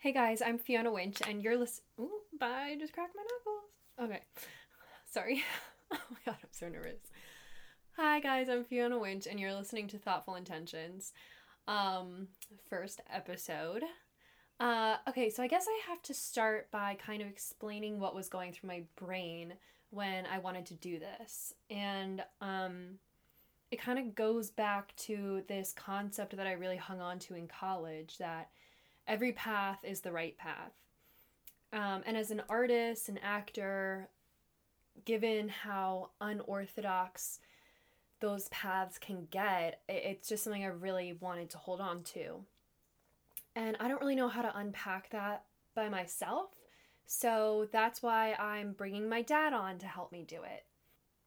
Hey guys, I'm Fiona Winch, and you're listening. Bye. I just cracked my knuckles. Okay. Sorry. oh my god, I'm so nervous. Hi guys, I'm Fiona Winch, and you're listening to Thoughtful Intentions. Um, first episode. Uh, okay, so I guess I have to start by kind of explaining what was going through my brain when I wanted to do this. And um, it kind of goes back to this concept that I really hung on to in college that every path is the right path. Um, and as an artist, an actor, given how unorthodox those paths can get, it's just something I really wanted to hold on to. And I don't really know how to unpack that by myself. So that's why I'm bringing my dad on to help me do it.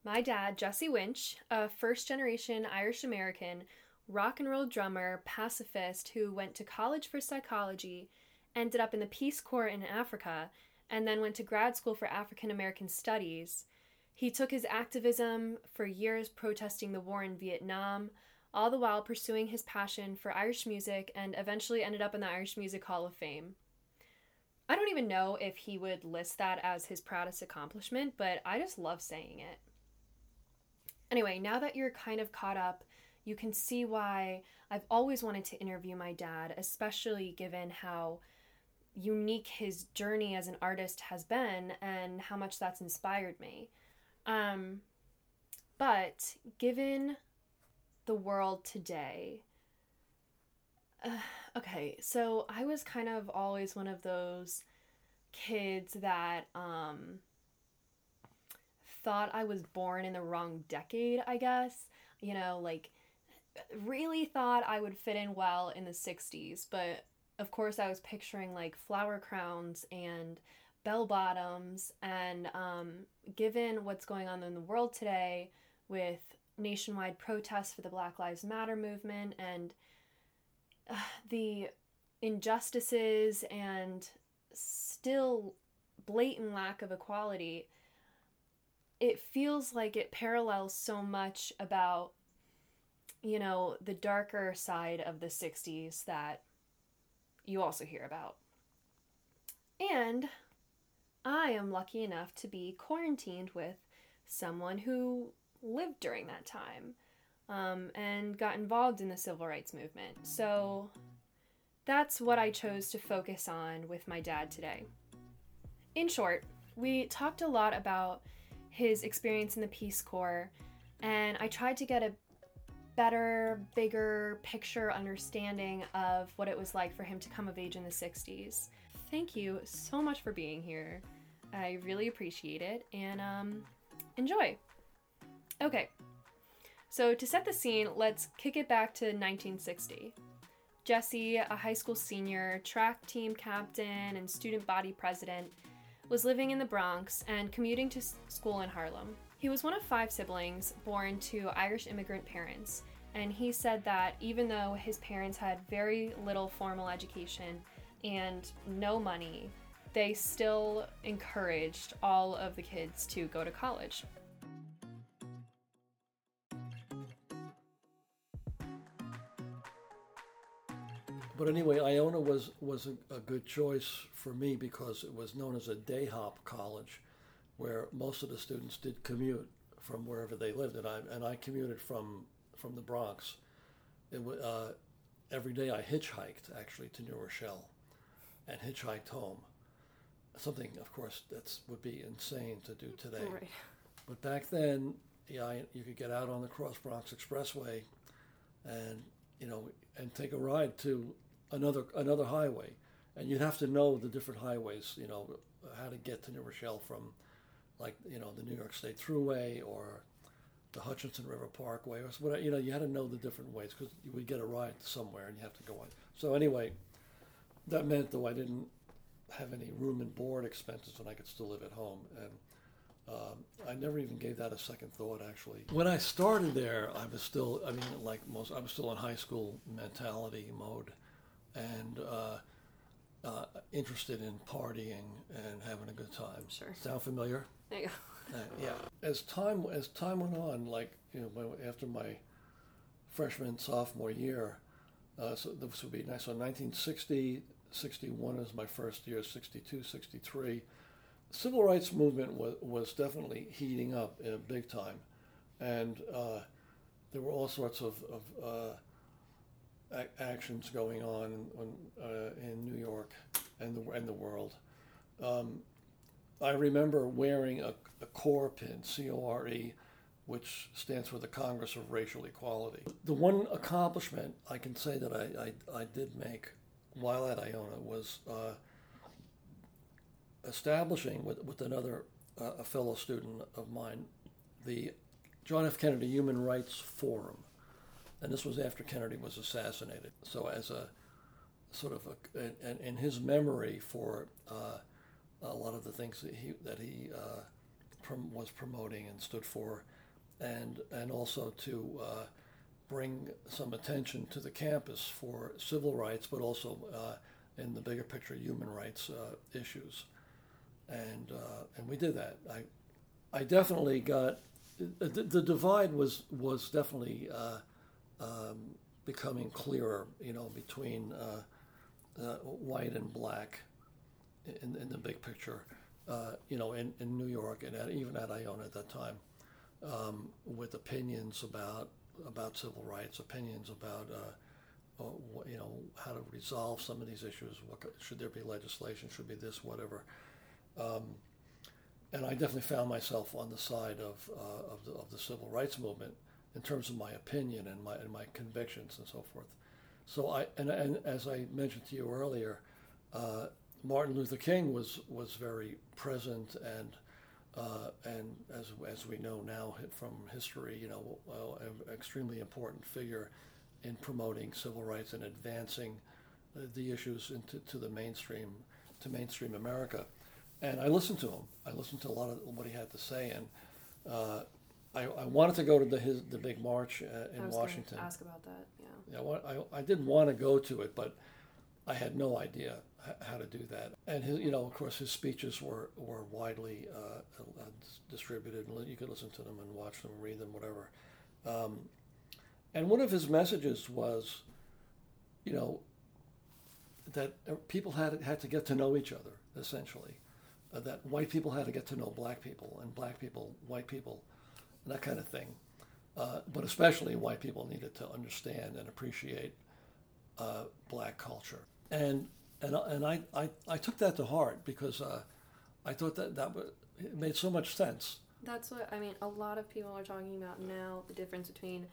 My dad, Jesse Winch, a first generation Irish American rock and roll drummer, pacifist who went to college for psychology, ended up in the Peace Corps in Africa, and then went to grad school for African American studies. He took his activism for years protesting the war in Vietnam, all the while pursuing his passion for Irish music and eventually ended up in the Irish Music Hall of Fame. I don't even know if he would list that as his proudest accomplishment, but I just love saying it. Anyway, now that you're kind of caught up, you can see why I've always wanted to interview my dad, especially given how unique his journey as an artist has been and how much that's inspired me. Um, but given the world today. Uh, okay, so I was kind of always one of those kids that um, thought I was born in the wrong decade, I guess. You know, like really thought I would fit in well in the 60s, but of course I was picturing like flower crowns and bell bottoms and um, given what's going on in the world today with nationwide protests for the Black Lives Matter movement and uh, the injustices and still blatant lack of equality, it feels like it parallels so much about, you know, the darker side of the 60s that you also hear about. And I am lucky enough to be quarantined with someone who lived during that time um, and got involved in the civil rights movement. So that's what I chose to focus on with my dad today. In short, we talked a lot about his experience in the Peace Corps, and I tried to get a better, bigger picture understanding of what it was like for him to come of age in the 60s. Thank you so much for being here. I really appreciate it, and um, enjoy. Okay, so to set the scene, let's kick it back to 1960. Jesse, a high school senior, track team captain, and student body president, was living in the Bronx and commuting to school in Harlem. He was one of five siblings born to Irish immigrant parents, and he said that even though his parents had very little formal education and no money, they still encouraged all of the kids to go to college. But anyway, Iona was was a, a, good choice for me because it was known as a day hop college, where most of the students did commute from wherever they lived, and I and I commuted from from the Bronx. It uh, every day I hitchhiked actually to New Rochelle, and hitchhiked home. Something, of course, that would be insane to do today. Right. But back then, yeah, you could get out on the Cross Bronx Expressway, and you know, and take a ride to another another highway, and you'd have to know the different highways. You know how to get to New Rochelle from, like you know the New York State Thruway or the Hutchinson River Parkway or whatever. You know you had to know the different ways because you would get a ride somewhere and you have to go on. So anyway, that meant though I didn't have any room and board expenses and I could still live at home and. Um, I never even gave that a second thought, actually. When I started there, I was still, I mean, like most, I was still in high school mentality mode and uh, uh, interested in partying and having a good time. Sure. Sound familiar? There you go. uh, yeah. As time as time went on, like you know, after my freshman sophomore year, uh, so this would be nice. So 1960, 61 is my first year, 62, 63. Civil rights movement was, was definitely heating up in a big time. And uh, there were all sorts of, of uh, ac- actions going on in, uh, in New York and the, and the world. Um, I remember wearing a, a CORE pin, C O R E, which stands for the Congress of Racial Equality. The one accomplishment I can say that I, I, I did make while at Iona was uh, establishing with, with another uh, a fellow student of mine the John F. Kennedy Human Rights Forum. And this was after Kennedy was assassinated. So, as a sort of a, in, in his memory for uh, a lot of the things that he, that he uh, prom- was promoting and stood for, and, and also to uh, bring some attention to the campus for civil rights, but also uh, in the bigger picture, human rights uh, issues. And, uh, and we did that. I, I definitely got the, the divide was was definitely uh, um, becoming clearer, you know, between white and black in, in the big picture, uh, you know, in, in New York and at, even at Iona at that time, um, with opinions about about civil rights, opinions about uh, uh, you know how to resolve some of these issues. What should there be legislation? Should be this, whatever. Um, and I definitely found myself on the side of, uh, of, the, of the civil rights movement in terms of my opinion and my, and my convictions and so forth. So I, and, and as I mentioned to you earlier, uh, Martin Luther King was, was very present and, uh, and as, as we know now from history, you know, uh, an extremely important figure in promoting civil rights and advancing the issues into to the mainstream, to mainstream America and I listened to him. I listened to a lot of what he had to say, and uh, I, I, wanted to go to the his the big march uh, in I was Washington. Ask about that. Yeah. Yeah, I, I didn't want to go to it, but I had no idea how to do that. And his, you know, of course, his speeches were were widely uh, uh distributed, you could listen to them and watch them, read them, whatever. Um, and one of his messages was, you know, that people had had to get to know each other essentially uh, that white people had to get to know black people and black people white people, that kind of thing. Uh, but especially white people needed to understand and appreciate uh, black culture. And and and I, I, I took that to heart because uh, I thought that that was, it made so much sense. That's what I mean. A lot of people are talking about now the difference between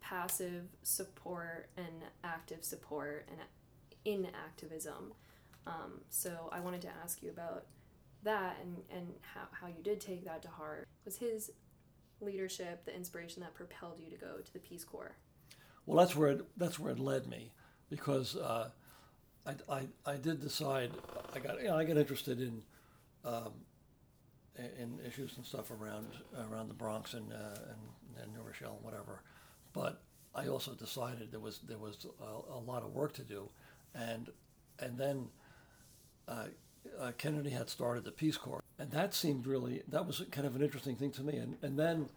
passive support and active support and in activism. Um, so I wanted to ask you about that and, and how, how you did take that to heart was his leadership the inspiration that propelled you to go to the Peace Corps? Well, that's where it, that's where it led me because uh, I, I, I did decide I got you know, I got interested in um, in issues and stuff around around the Bronx and uh, and, and New Rochelle and whatever, but I also decided there was there was a, a lot of work to do, and and then uh, uh, Kennedy had started the Peace Corps, and that seemed really that was kind of an interesting thing to me. And and then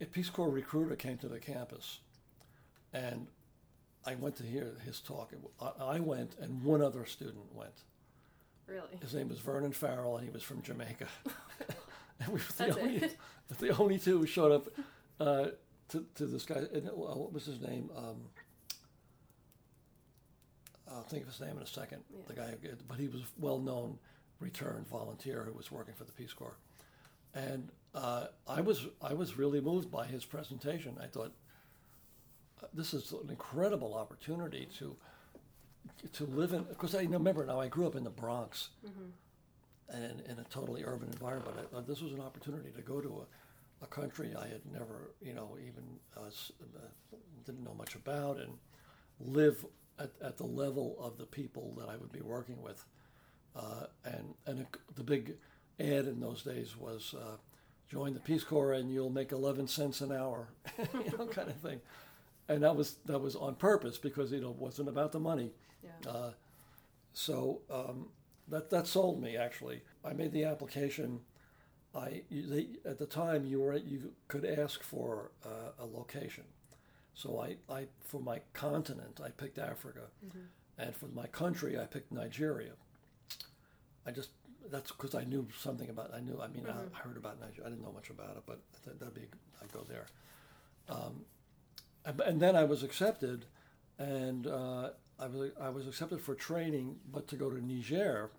a Peace Corps recruiter came to the campus, and I went to hear his talk. I went, and one other student went. Really? His name was Vernon Farrell, and he was from Jamaica. and we were the only, the only two who showed up uh, to, to this guy. And, uh, what was his name? Um, I'll think of his name in a second. Yeah. The guy, but he was a well known returned volunteer who was working for the Peace Corps, and uh, I was I was really moved by his presentation. I thought this is an incredible opportunity to to live in because I remember now I grew up in the Bronx. Mm-hmm. And in a totally urban environment, I this was an opportunity to go to a, a country I had never, you know, even uh, uh didn't know much about, and live at, at the level of the people that I would be working with. Uh, and and the big ad in those days was uh, join the Peace Corps and you'll make 11 cents an hour, you know, kind of thing. And that was that was on purpose because you know it wasn't about the money. Yeah. Uh, so um, that that sold me actually. I made the application. I they, at the time you were you could ask for uh, a location, so I, I for my continent, I picked Africa, mm-hmm. And for my country, I picked Nigeria. I just that's because I knew something about. I knew. I mean, I, I heard about Nigeria. I didn't know much about it, but that'd be. I'd go there. Um, and, and then I was accepted, and uh, I was I was accepted for training, but to go to Niger,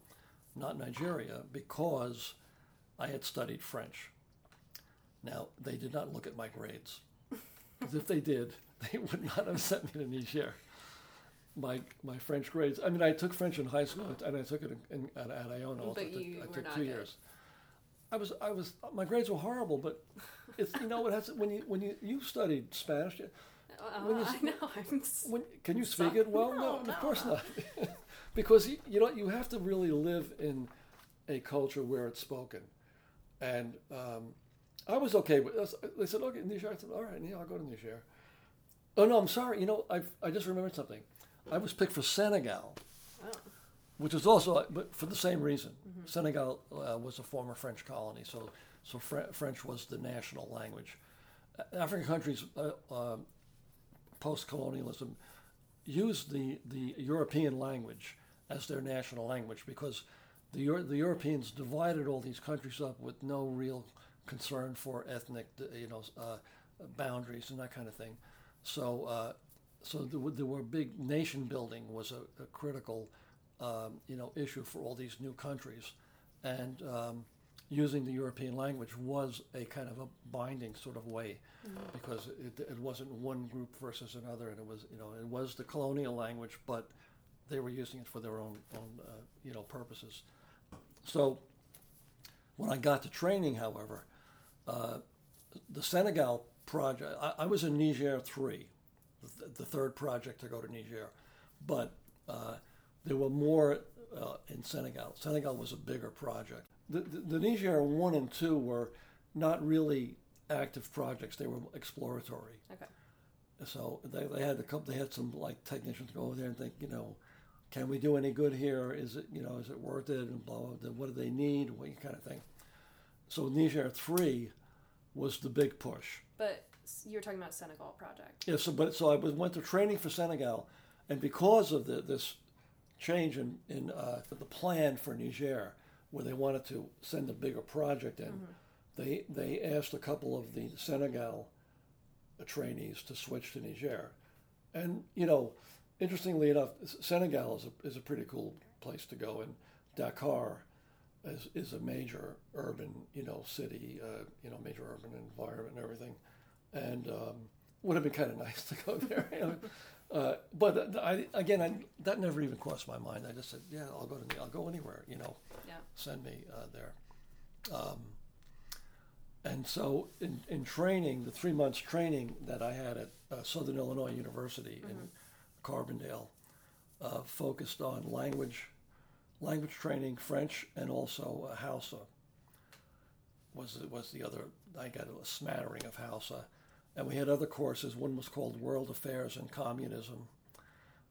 not Nigeria, because I had studied French. Now they did not look at my grades, because if they did, they would not have sent me to Niger. My my French grades. I mean, I took French in high school, and I took it in, in, at, at Iona. Also. But I took, you I took not two good. years. I was I was my grades were horrible, but it's you know it has when you when you you studied Spanish. Uh, When you I know. I'm. When, can you speak it well? No, of no, course no. not. because you, you know you have to really live in a culture where it's spoken, and um, I was okay with. this. They said, "Okay, Niger." I said, "All right, yeah, I'll go to Niger." Oh no, I'm sorry. You know, I I just remembered something. I was picked for Senegal, Oh. which is also, but for the same reason. Senegal uh, was a former French colony, so so Fre- French was the national language. African countries, uh, um post-colonialism, used the the European language as their national language because the Euro- the Europeans divided all these countries up with no real concern for ethnic, you know, uh, boundaries and that kind of thing. So. Uh, so there were, there were big nation building was a, a critical um, you know issue for all these new countries and um, using the European language was a kind of a binding sort of way because it, it wasn't one group versus another and it was you know it was the colonial language but they were using it for their own own uh, you know purposes so when I got to training however uh, the Senegal project I, I was in Niger 3 the, the third project to go to Niger. But uh, there were more uh, in Senegal. Senegal was a bigger project. The, the, the Niger 1 and 2 were not really active projects, they were exploratory. Okay. So they, they had a couple, they had some like technicians go over there and think, you know, can we do any good here? Is it, you know, is it worth it? And blah, blah, blah. What do they need? What kind of thing. So Niger 3 was the big push. But you were talking about Senegal project. Yeah, so but so I was, went to training for Senegal, and because of the, this change in in uh, the plan for Niger, where they wanted to send a bigger project in, they they asked a couple of the Senegal trainees to switch to Niger, and you know, interestingly enough, Senegal is a is a pretty cool place to go, and Dakar is is a major urban you know city, uh, you know major urban environment and everything and um, would have been kind of nice to go there. You know? Uh, but I, again, I, that never even crossed my mind. I just said, "Yeah, I'll go to, I'll go anywhere." You know, Yeah. send me uh, there. Um, and so, in, in training, the three months training that I had at uh, Southern Illinois University in Carbondale uh, focused on language, language training, French, and also uh, Hausa. Was was the other? I got a smattering of Hausa, and we had other courses. One was called World Affairs and Communism.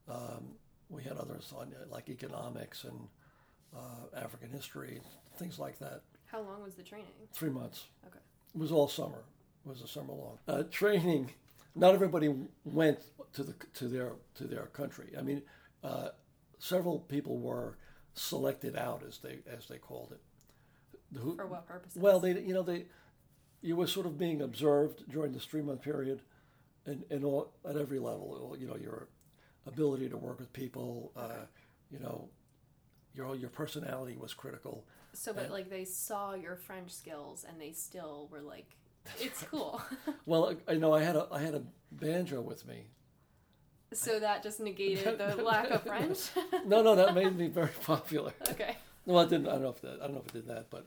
Um, we had others on like economics and uh, African history, things like that. How long was the training? Three months. Okay. It was all summer. It was a summer long. Uh, training. Not everybody went to the to their to their country. I mean, uh, several people were selected out, as they as they called it. Who, For what purposes? well, they you know they you were sort of being observed during this three month period, and, and all at every level. You know your ability to work with people. Uh, you know, your your personality was critical. So, but and- like they saw your French skills and they still were like, it's cool. Well, I, I know I had a I had a banjo with me. so that just negated the lack of French. No, no, that made me very popular. okay. No, I didn't. I don't know if that. I don't know if it did that, but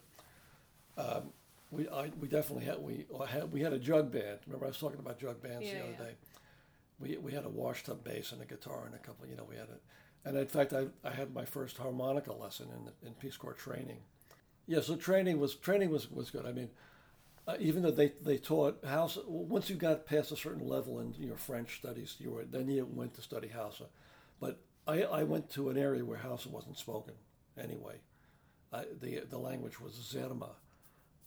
um, we I, we definitely had we had we had a jug band. Remember I was talking about jug bands Yeah, the other yeah. day. We we had a washtub bass and a guitar and a couple. You know, we had it. And in fact, I, I had my first harmonica lesson in the, in Peace Corps training. Yeah, so training was training was, was good. I mean, uh, even though they, they taught Hausa, once you got past a certain level in your French studies, you were then you went to study Hausa. But I, I went to an area where Hausa wasn't spoken anyway. I, the the language was Zerma,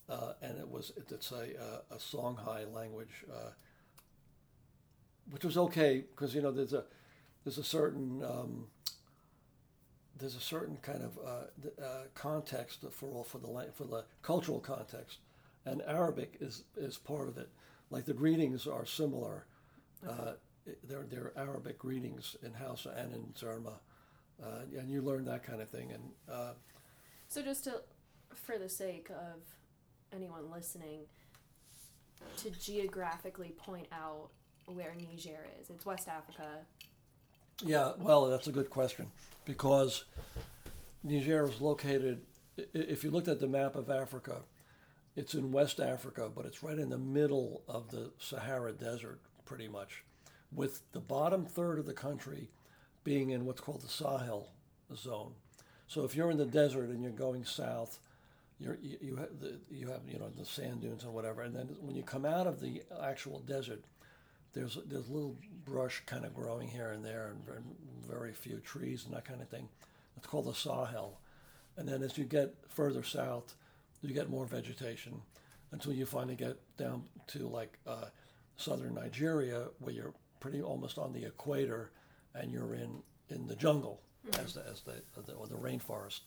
uh, and it was it's a uh, a Songhai language, uh, which was okay because you know there's a there's a certain um, there's a certain kind of uh, uh, context for all for the for the cultural context, and Arabic is is part of it. Like the greetings are similar. Uh, they're they're Arabic greetings in Hausa and in Zerma, uh, and you learn that kind of thing. And uh, So just to, for the sake of anyone listening, to geographically point out where Niger is. It's West Africa. Yeah, well, that's a good question because Niger is located. If you looked at the map of Africa, it's in West Africa, but it's right in the middle of the Sahara Desert, pretty much, with the bottom third of the country being in what's called the Sahel zone. So if you're in the desert and you're going south, you're, you you have the, you have you know the sand dunes and whatever, and then when you come out of the actual desert, there's there's little brush kind of growing here and there, and very, very few trees and that kind of thing. It's called the Sahel, and then as you get further south, you get more vegetation until you finally get down to like uh, southern Nigeria, where you're pretty almost on the equator, and you're in in the jungle as the as the, the or the rainforest.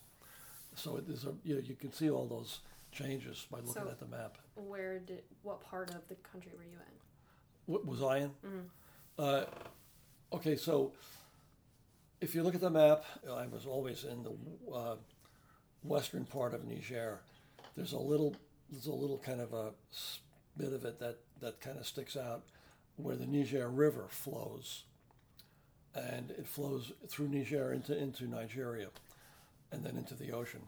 So it is a you, know, you can see all those changes by looking So- at the map. Where did what part of the country were you in? What was I in? Uh, okay, so if you look at the map, I was always in the uh, western part of Niger. There's a little, there's a little kind of a s- bit of it that that kind of sticks out, where the Niger River flows, and it flows through Niger into into Nigeria, and then into the ocean.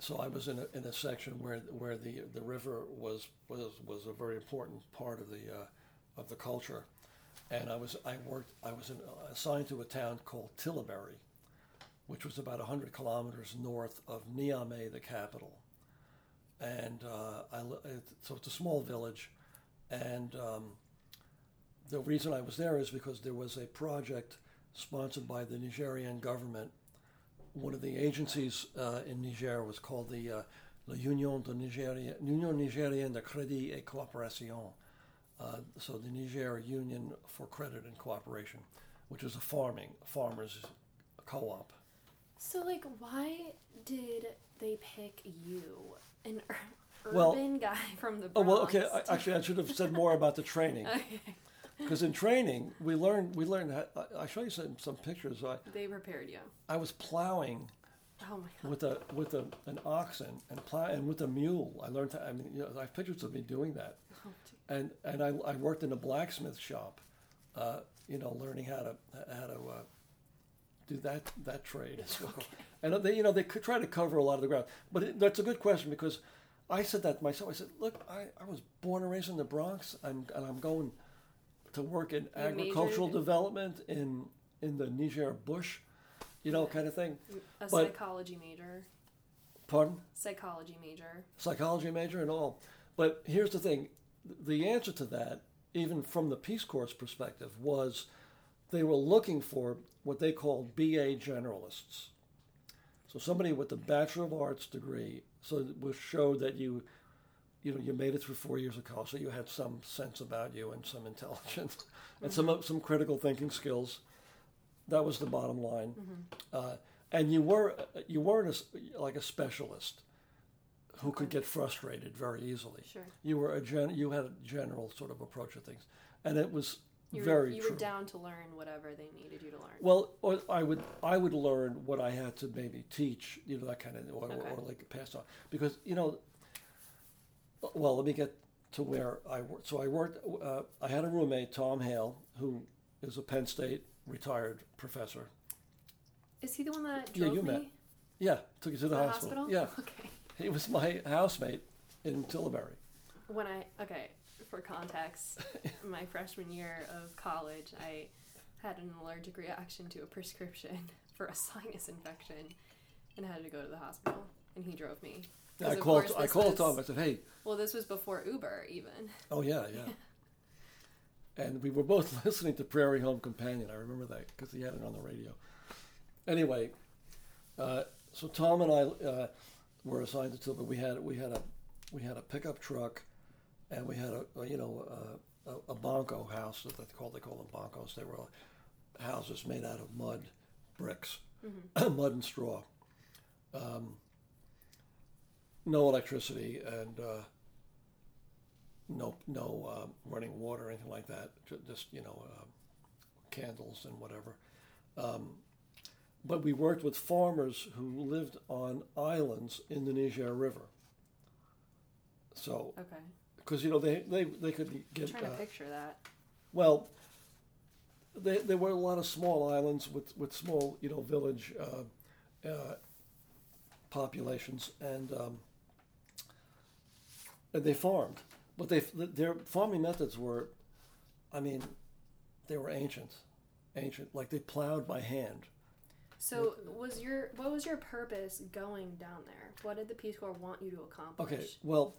So I was in a, in a section where where the the river was was was a very important part of the uh, of the culture, and I was I worked I was in, assigned to a town called Tillaberi, which was about hundred kilometers north of Niamey, the capital, and uh, I so it's a small village, and um, the reason I was there is because there was a project sponsored by the Nigerian government. One of the agencies uh, in Niger was called the uh, La Union de Nigeria, Union Nigérienne de Crédit et Coopération. Uh, so the Niger Union for Credit and Cooperation, which is a farming farmers co-op. So like, why did they pick you, an ur- Well- urban guy from the Oh well, okay. I, actually, I should have said more about the training Okay. Because in training we learned we learned. How, I, I show you some some pictures. I They prepared you. I was plowing Oh my god. with a with a, an oxen and plow and with a mule. I learned. To, I mean, you know, I have pictures of me doing that. Oh, gee. and and I, I worked in a blacksmith shop, uh, you know, learning how to how to uh, do that that trade as well. And they you know they could try to cover a lot of the ground, but it, that's a good question because I said that myself. I said, look, I, I was born and raised in the Bronx, and, and I'm going to work in agricultural majored- development in in the Niger bush, you know, kind of thing. A But- psychology major. Pardon? Psychology major. psychology major and all. But here's the thing the answer to that, even from the Peace Corps perspective, was they were looking for what they called BA generalists. So somebody with a Bachelor of Arts degree, so it was showed that you, you know, you made it through four years of college, so you had some sense about you and some intelligence and some mm-hmm. uh, some critical thinking skills. That was the bottom line, mm-hmm. uh, and you were uh, you weren't a like a specialist who could get frustrated very easily. Sure. You were a gen, you had a general sort of approach to things, and it was You were, very you true. were down to learn whatever they needed you to learn. Well, or I would I would learn what I had to maybe teach, you know, that kind of, or, Okay. or like pass on, because you know. Well, let me get to where I worked. So I worked. Uh, I had a roommate, Tom Hale, who is a Penn State retired professor. Is he the one that Yeah, drove you me met. Yeah, took you to the, the hospital. hospital? Yeah, Okay. he was my housemate in Tillaberi. When I okay, for context, my freshman year of college, I had an allergic reaction to a prescription for a sinus infection, and had to go to the hospital. And he drove me. I called. I called was- Tom. I said, "Hey, Well, this was before Uber even. Oh yeah, yeah. and we were both listening to Prairie Home Companion. I remember that because he had it on the radio. Anyway, uh, so Tom and I uh, were assigned to Tillaberi. We had we had a we had a pickup truck, and we had a, a you know a, a, a banco house that they call they call them bancos. They were houses made out of mud bricks, mud and straw. Um, no electricity and uh, no no uh, running water or anything like that. Just you know, uh, candles and whatever. Um, but we worked with farmers who lived on islands in the Niger River. So, Okay. because you know they, they, they could I'm get trying to uh, picture that. well, they, there were a lot of small islands with, with small, you know, village uh, uh, populations, and um, and they farmed, but they their farming methods were, I mean, they were ancient, ancient. Like they plowed by hand. So, was your what was your purpose going down there? What did the Peace Corps want you to accomplish? Okay, well,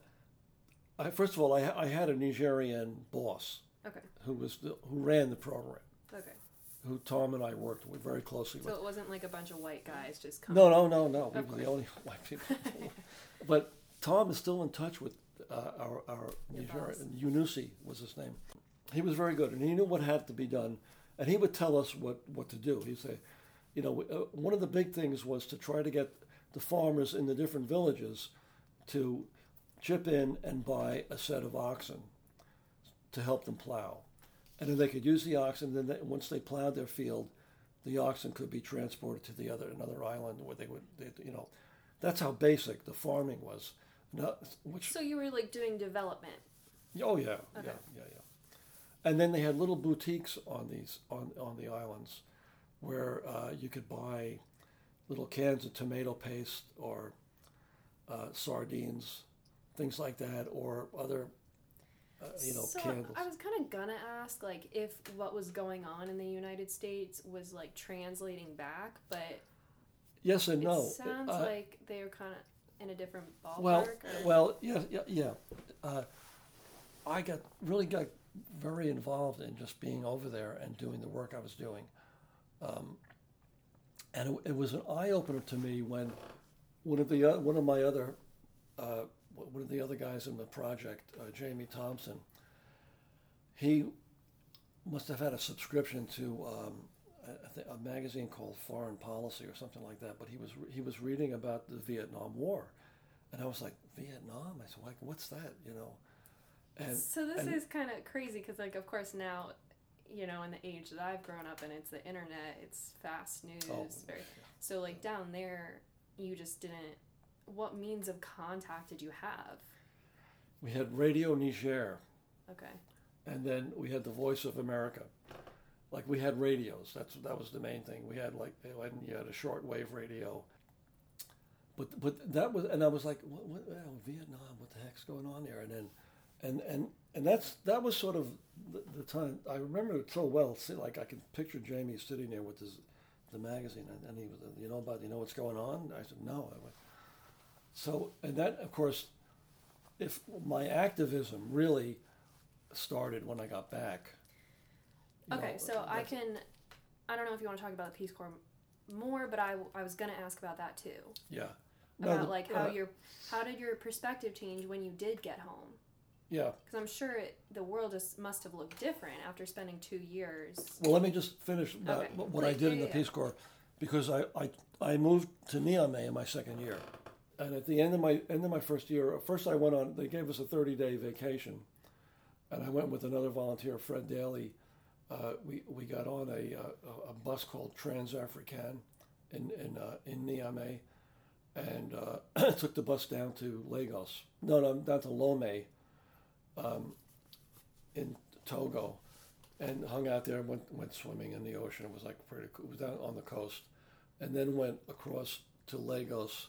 I, first of all, I, I had a Nigerian boss Okay. who was the, who ran the program, Okay. who Tom and I worked with very closely with. So it wasn't like a bunch of white guys just coming. No, no, no, no. We were the only white people. but Tom is still in touch with uh, our our Yunusi was his name. He was very good, and he knew what had to be done, and he would tell us what what to do. He'd say, you know, uh, one of the big things was to try to get the farmers in the different villages to chip in and buy a set of oxen to help them plow, and then they could use the oxen. Then they, once they plowed their field, the oxen could be transported to the other another island where they would, they, you know, that's how basic the farming was. No, which So you were like doing development. oh yeah, yeah, yeah, yeah. And then they had little boutiques on these on on the islands, where uh, you could buy little cans of tomato paste or uh, sardines, things like that, or other, uh, you know, so candles. I was kind of gonna ask like if what was going on in the United States was like translating back, but yes and it no. sounds Uh, like they were kind of in a different ballpark. Well, or- well, yeah, yeah, yeah. Uh, I got really got very involved in just being over there and doing the work I was doing, um, and it, it was an eye opener to me when one of the o- one of my other uh, one of the other guys in the project, uh, Jamie Thompson, he must have had a subscription to um, a, a magazine called Foreign Policy or something like that. But he was he was reading about the Vietnam War, and I was like, Vietnam? I said, like, what's that? You know, and so this and- is kind of crazy because like of course now you know in the age that i've grown up in it's the internet it's fast news Oh, very so like down there you just didn't what means of contact did you have we had Radio Niger, okay and then we had the Voice of America. Like we had radios. That's that was the main thing. We had like you had a shortwave radio. But but that was and I was like, what, what Vietnam? What the heck's going on there? And then and and and that's that was sort of the, the time I remember it so well. See, like I can picture Jamie sitting there with his the magazine, and, and he was, you know about, you know what's going on? I said, no. I went, so, and that, of course, if my activism really started when I got back. You okay so i can i don't know if you want to talk about the peace corps more but i, I was going to ask about that too Yeah. No, about the- like how uh, your how did your perspective change when you did get home Yeah. because i'm sure it, the world just must have looked different after spending two years Well, let me just finish about Okay. what what I Please, did in the yeah, Peace Corps, because I, I, I moved to Niamey in my second year, and at the end of my end of my first year, first I went on. They gave us a thirty day vacation, and I went with another volunteer, Fred Daly. Uh, we we got on a, uh, a bus called Transafrican in in uh, in Niamey, and uh, took the bus down to Lagos. No, no, down to Lomé, um, in Togo and hung out there. and Went went swimming in the ocean. It was like pretty. cool. It was down on the coast, and then went across to Lagos,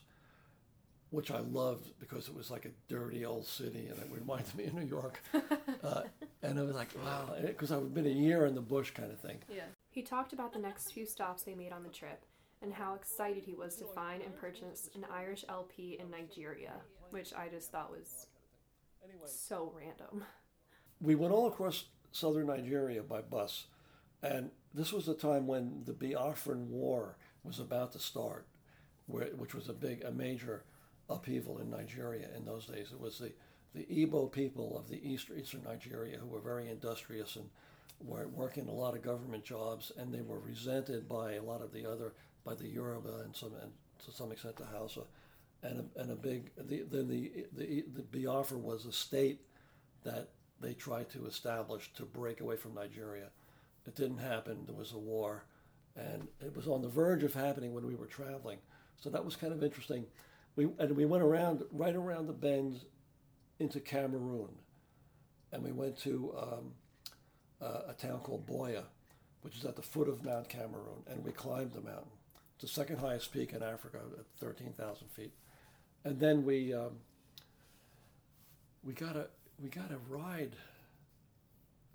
which I loved because it was like a dirty old city, and it reminded me of New York. uh, and I was like wow, because I've been a year in the bush, kind of thing. Yeah. He talked about the next few stops they made on the trip and how excited he was to find and purchase an Irish LP in Nigeria, which I just thought was so random. we went all across southern Nigeria by bus, and this was the time when the Biafran War was about to start, which was a big, a major upheaval in Nigeria in those days. It was the, the Igbo people of the east, eastern Nigeria who were very industrious and were working a lot of government jobs, and they were resented by a lot of the other by the Yoruba and some and to some extent the Hausa, and a, and a big the, then the, the the Biafra was a state that they tried to establish to break away from Nigeria. It didn't happen. There was a war, and it was on the verge of happening when we were traveling. So that was kind of interesting. We and we went around right around the bend into Cameroon, and we went to um, uh, a town called Buea, which is at the foot of Mount Cameroon, and we climbed the mountain. It's the second highest peak in Africa at 13,000 feet. And then we um, we got a we got a ride.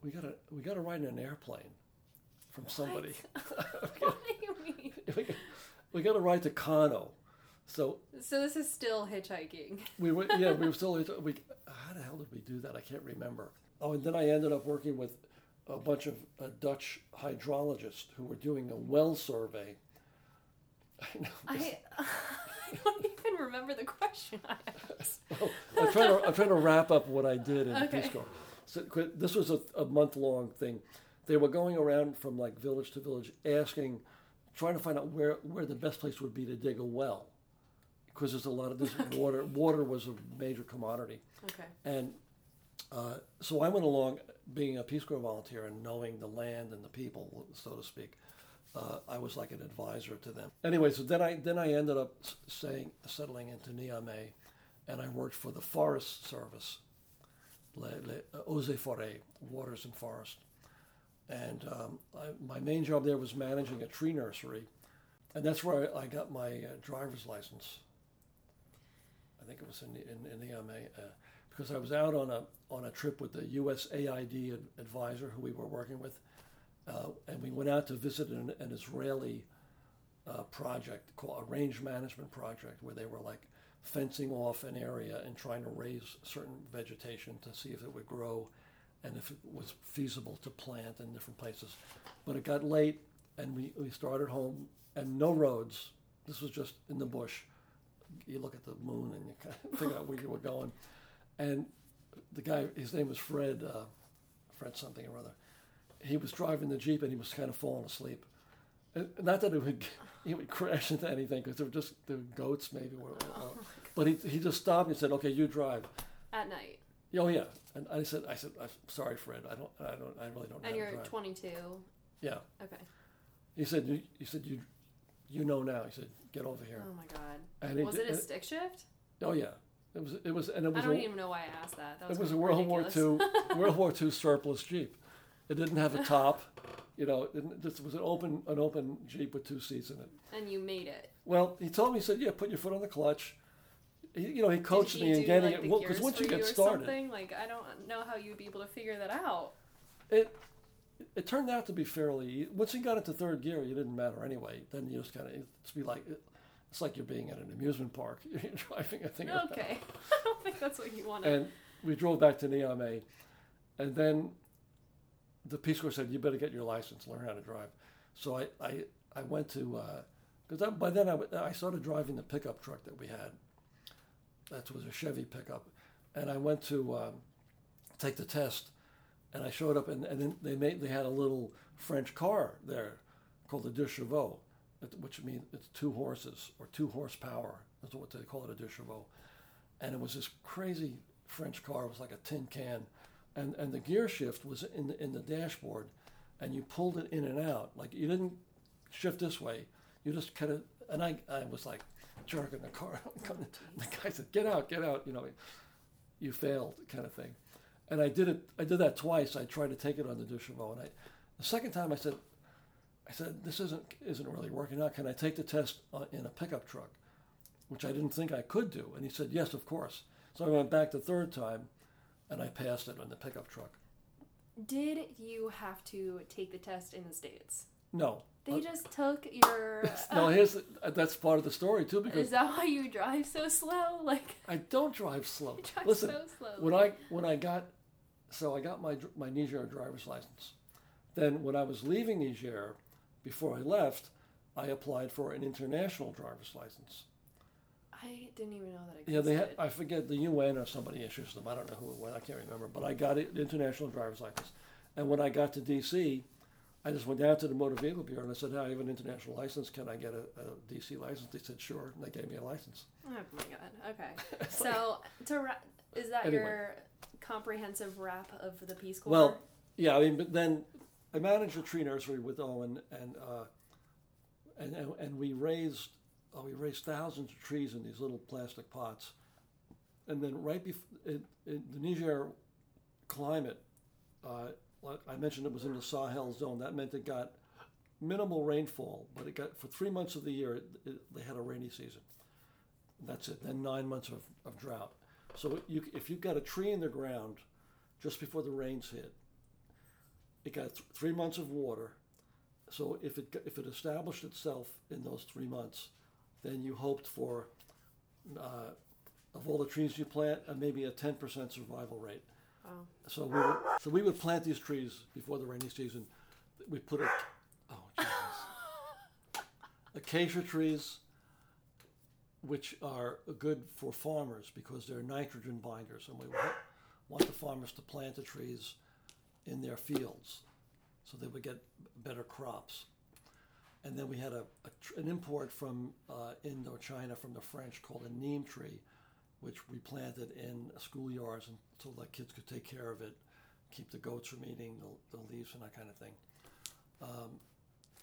We got a we got a ride in an airplane from somebody. what do you mean? we, got, we got a ride to Kano. So So this is still hitchhiking. we were yeah we were still we how the hell did we do that? I can't remember. Oh, and then I ended up working with a bunch of uh, Dutch hydrologists who were doing a well survey. I know. I, I don't even remember the question I asked. I'm trying to I'm trying to wrap up what I did in Okay. Peace Corps. So this was a, a month long thing. They were going around from like village to village, asking, trying to find out where where the best place would be to dig a well, because there's a lot of this water. Water was a major commodity, Okay. and uh, so I went along, being a Peace Corps volunteer and knowing the land and the people, so to speak. Uh, I was like an advisor to them. Anyway, so then I then I ended up saying settling into Niamey, and I worked for the Forest Service, le, le, Eaux et Forêts, Waters and Forest, and um, I, my main job there was managing a tree nursery, and that's where I, I got my uh, driver's license. I think it was in in, in Niamey. Uh, because I was out on a on a trip with the USAID ad- advisor who we were working with, uh, and we went out to visit an, an Israeli uh, project called a range management project where they were like fencing off an area and trying to raise certain vegetation to see if it would grow and if it was feasible to plant in different places. But it got late and we, we started home and no roads. This was just in the bush. You look at the moon and you kind of figure out where you were going. And the guy, his name was Fred, uh, Fred something or other. He was driving the jeep and he was kind of falling asleep. And not that it would he would crash into anything because they were just the goats maybe. Were, but he, he just stopped and said, "Okay, you drive." At night. Oh yeah, and I said, "I said, I'm sorry, Fred. I don't, I don't, I really don't know And you're 22. yeah, Okay. he said, you, "He said you, you know now." He said, "Get over here." Oh my god. And Was it a stick shift? oh yeah, it was, it was, and it was. I don't a, even know why I asked that. That it was a ridiculous. World War II World War II surplus Jeep. It didn't have a top, you know. It this was an open an open Jeep with two seats in it. And you made it. Well, he told me, he said, "Yeah, put your foot on the clutch." He, you know, he coached he me in getting like, it because once you get or started, something? Like I don't know how you'd be able to figure that out. it it turned out to be fairly. Once you got into third gear, it didn't matter anyway. Then you just kind of it's be like it's like you're being at an amusement park. You're driving a thing. Okay. I don't think that's what you wanted. And we drove back to Niamey, and then the Peace Corps said, "You better get your license, learn how to drive." So I I, I went to because by then I, I started driving the pickup truck that we had. That was a Chevy pickup, and I went to um, take the test, and I showed up, and, and then they made they had a little French car there called the Deux Chevaux, which means it's two horses or two horsepower. That's what they call it, a Deux Chevaux and it was this crazy French car. It was like a tin can, and and the gear shift was in the in the dashboard, and you pulled it in and out. Like you didn't shift this way. You just kind of and I I was like jerking the car. the guy said, "Get out, get out!" You know, you failed, kind of thing. And I did it. I did that twice. I tried to take it on the Deux Chevaux, and I the second time I said. I said, "This isn't isn't really working out. Can I take the test uh, in a pickup truck?" which I didn't think I could do. And he said, Yes, of course. So I went back the third time and I passed it on the pickup truck. Did you have to take the test in the states? No. They Uh, just took your. no, here's the, uh, that's part of the story too because Is that why you drive so slow? Like I don't drive slow. you drive Listen, so slowly. when I when I got so I got my my Niger driver's license. Then when I was leaving Niger, before I left, I applied for an international driver's license. I didn't even know that existed. Yeah, they had, I forget the UN or somebody issues them. I don't know who it was. I can't remember. But I got an international driver's license. And when I got to D.C., I just went down to the motor vehicle bureau and I said, "Hey, I have an international license. Can I get a, a DC license?" They said, "Sure," and they gave me a license. Oh my god. Okay. so to ra- is that Anyway. your comprehensive wrap of the Peace Corps? Well, yeah, I mean, but then I managed a tree nursery with Owen, and uh, and and, we raised oh, we raised thousands of trees in these little plastic pots, and then right before in, in the Niger climate, uh, I mentioned, it was in the Sahel zone. That meant it got minimal rainfall, but it got for three months of the year. It, it, they had a rainy season. That's it. Then nine months of, of drought. So you, if you've got a tree in the ground just before the rains hit, it got th- three months of water. So if it if it established itself in those three months, then you hoped for uh, of all the trees you plant, uh, maybe a ten percent survival rate. Wow. So we would, so we would plant these trees before the rainy season. We put a oh Jesus. acacia trees, which are good for farmers because they're nitrogen binders, and we want the farmers to plant the trees in their fields, so they would get better crops. And then we had a, a an import from uh, Indochina from the French called a neem tree, which we planted in schoolyards so the kids could take care of it, keep the goats from eating the, the leaves and that kind of thing. Um,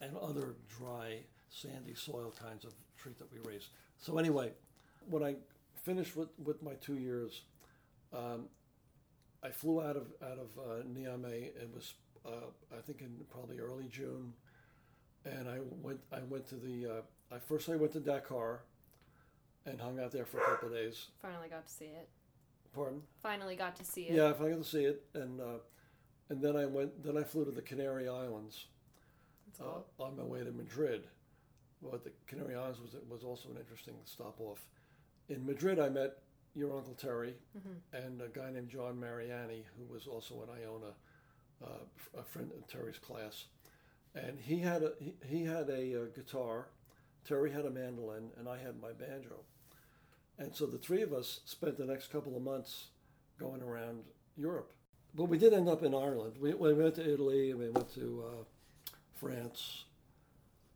and other dry, sandy soil kinds of tree that we raised. So anyway, when I finished with, with my two years, um, I flew out of out of uh, Niamey. It was uh, I think in probably early June, and I went I went to the uh, I first I went to Dakar, and hung out there for a couple of days. Finally got to see it. Pardon? Finally got to see it. Yeah, I got to see it, and uh, and then I went. Then I flew to the Canary Islands uh, cool. on my way to Madrid. Well, the Canary Islands was was also an interesting stop off. In Madrid, I met your uncle Terry Mhm. and a guy named John Mariani, who was also an Iona, uh, a friend in Terry's class. And he had a he, he had a, uh guitar, Terry had a mandolin, and I had my banjo. And so the three of us spent the next couple of months going around Europe. But we did end up in Ireland. We, we went to Italy and we went to uh, France.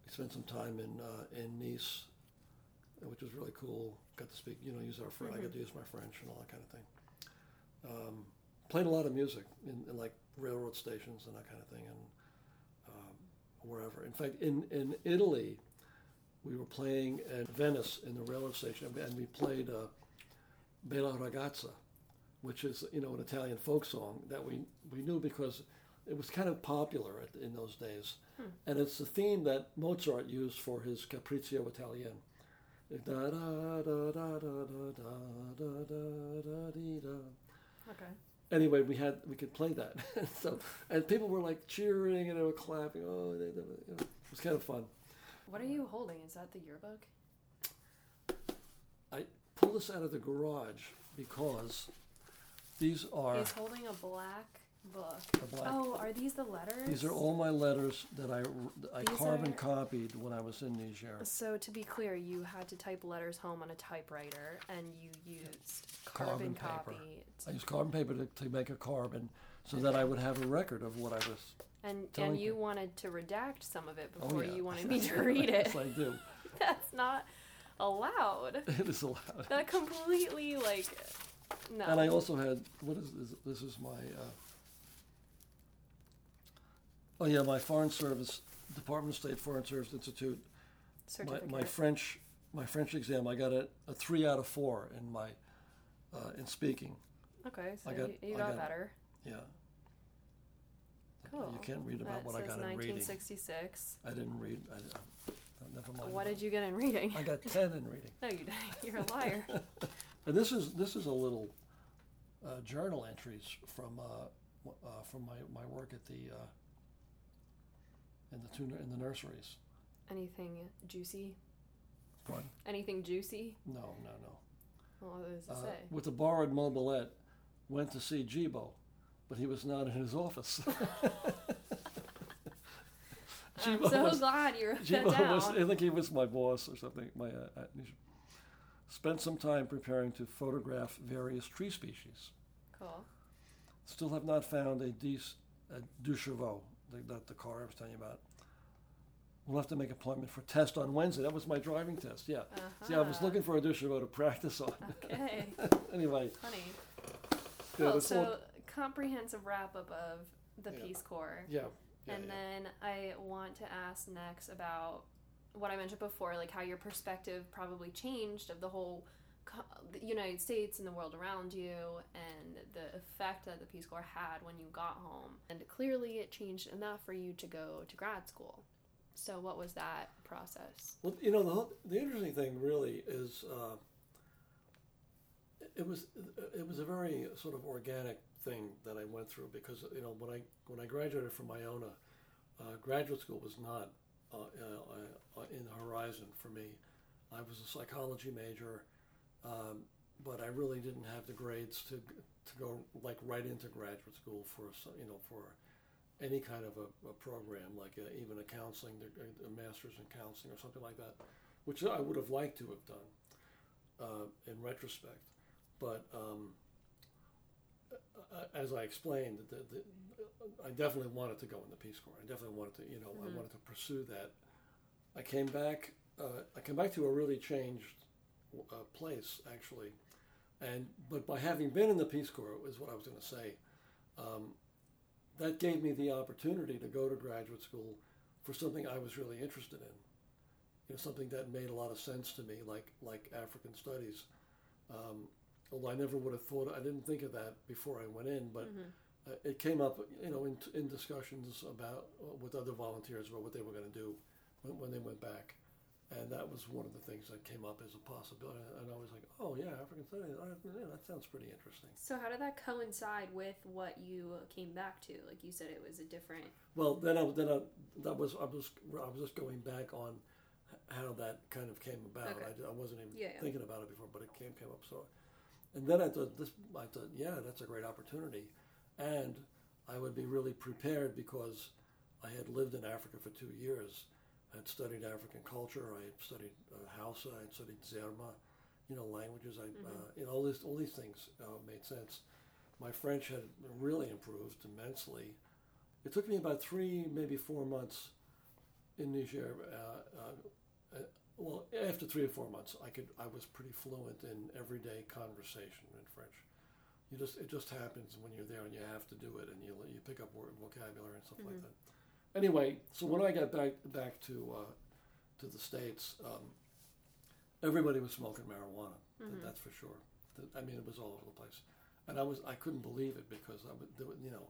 We spent some time in uh, in Nice, which was really cool. Got to speak, you know, use our French. I got to use my French and all that kind of thing. Um, played a lot of music in, in like railroad stations and that kind of thing, and um, wherever. In fact, in in Italy, we were playing at Venice in the railroad station, and we played uh, Bella Ragazza, which is you know an Italian folk song that we we knew because it was kind of popular in those days. Hmm. And it's the theme that Mozart used for his Capriccio Italian. Okay. Anyway, we had we could play that, so and people were like cheering and they were clapping. Oh, they, they, you know, it was kind of fun. What are you holding? Is that the yearbook? I pulled this out of the garage because these are. He's holding a black book. a black. Oh, are these the letters? These are all my letters that I, I These carbon are- copied when I was in Niger. So to be clear, you had to type letters home on a typewriter, and you used Carbon carbon, paper. copy. I used carbon paper to, to make a carbon so that I would have a record of what I was. And telling and you wanted to redact some of it Oh, before yeah. you wanted me to read it. yes, I do. That's not allowed. It is allowed. That completely like no. And I also had what is this? This is my. Uh, oh yeah, my Foreign Service Department of State Foreign Service Institute. My, my French my French exam. I got a, a three out of four in my uh, in speaking. okay, so I got- you, you got, got- better. Yeah. Cool. You can't read about that what I got in reading. 1966. I didn't read. I, I, never mind. What did you get in reading? I got ten in reading. No, you didn't. You're a liar. And this is this is a little uh, journal entries from uh, uh, from my, my work at the uh, in the in the nurseries. Anything juicy? Pardon? Anything juicy? No, no, no. Well, what does it Uh, say? with a borrowed mobilette, went to see Jibo, but he was not in his office. I'm so was- glad you wrote that down. was, I think he was my boss or something. My uh, spent some time preparing to photograph various tree species. Cool. Still have not found a, Dis, a Deux Chevaux, the, the, the car I was telling you about. We'll have to make an appointment for test on Wednesday. That was my driving test. Yeah. See, I was Uh-huh. looking for a dish dictionary to practice on. Okay, anyway, funny. yeah, Cool. that's all- So comprehensive wrap up of the Yeah. Peace Corps. yeah. yeah, and yeah. then I want to ask next about what I mentioned before, like how your perspective probably changed of the whole co- the United States and the world around you, and the effect that the Peace Corps had when you got home. And clearly, it changed enough for you to go to grad school. So, what was that process? Well, you know, the, the interesting thing really is uh, it was it was a very sort of organic thing that I went through because you know when I when I graduated from Iona, uh, graduate school was not uh, uh, uh, in the horizon for me. I was a psychology major, um, but I really didn't have the grades to to go like right into graduate school for you know for any kind of a, a program like a, even a counseling, a, a master's in counseling or something like that, which I would have liked to have done uh, in retrospect. But um, as I explained, the, the, I definitely wanted to go in the Peace Corps. I definitely wanted to, you know, Mhm. I wanted to pursue that. I came back. Uh, I came back to a really changed uh, place, actually, and but by having been in the Peace Corps is what I was going to say. Um, that gave me the opportunity to go to graduate school for something I was really interested in. You know, something that made a lot of sense to me, like like African studies. Um, although I never would have thought, I didn't think of that before I went in, but Mhm. uh, it came up, you know, in, in discussions about with other volunteers about what they were going to do when, when they went back, and that was one of the things that came up as a possibility. And I was like, oh yeah, African studies, yeah, that sounds pretty interesting. So, how did that coincide with what you came back to? Like you said, it was a different. Well, then I then I, that was I was I was just going back on how that kind of came about. Okay. I, I wasn't even Yeah, yeah. thinking about it before, but it came came up. So, and then I thought this I thought yeah, that's a great opportunity, and I would be really prepared because I had lived in Africa for two years. I had studied African culture. I had studied uh, Hausa. I had studied Zerma, you know, languages. I, uh, you know, all these all these things uh, made sense. My French had really improved immensely. It took me about three, maybe four months in Niger. Uh, uh, uh, well, after three or four months, I could I was pretty fluent in everyday conversation in French. You just it just happens when you're there and you have to do it, and you you pick up word vocabulary and stuff like that. Anyway, so when I got back back to uh, to the states, um, everybody was smoking marijuana. Mhm. That's for sure. I mean, it was all over the place, and I was I couldn't believe it because I would do it, you know.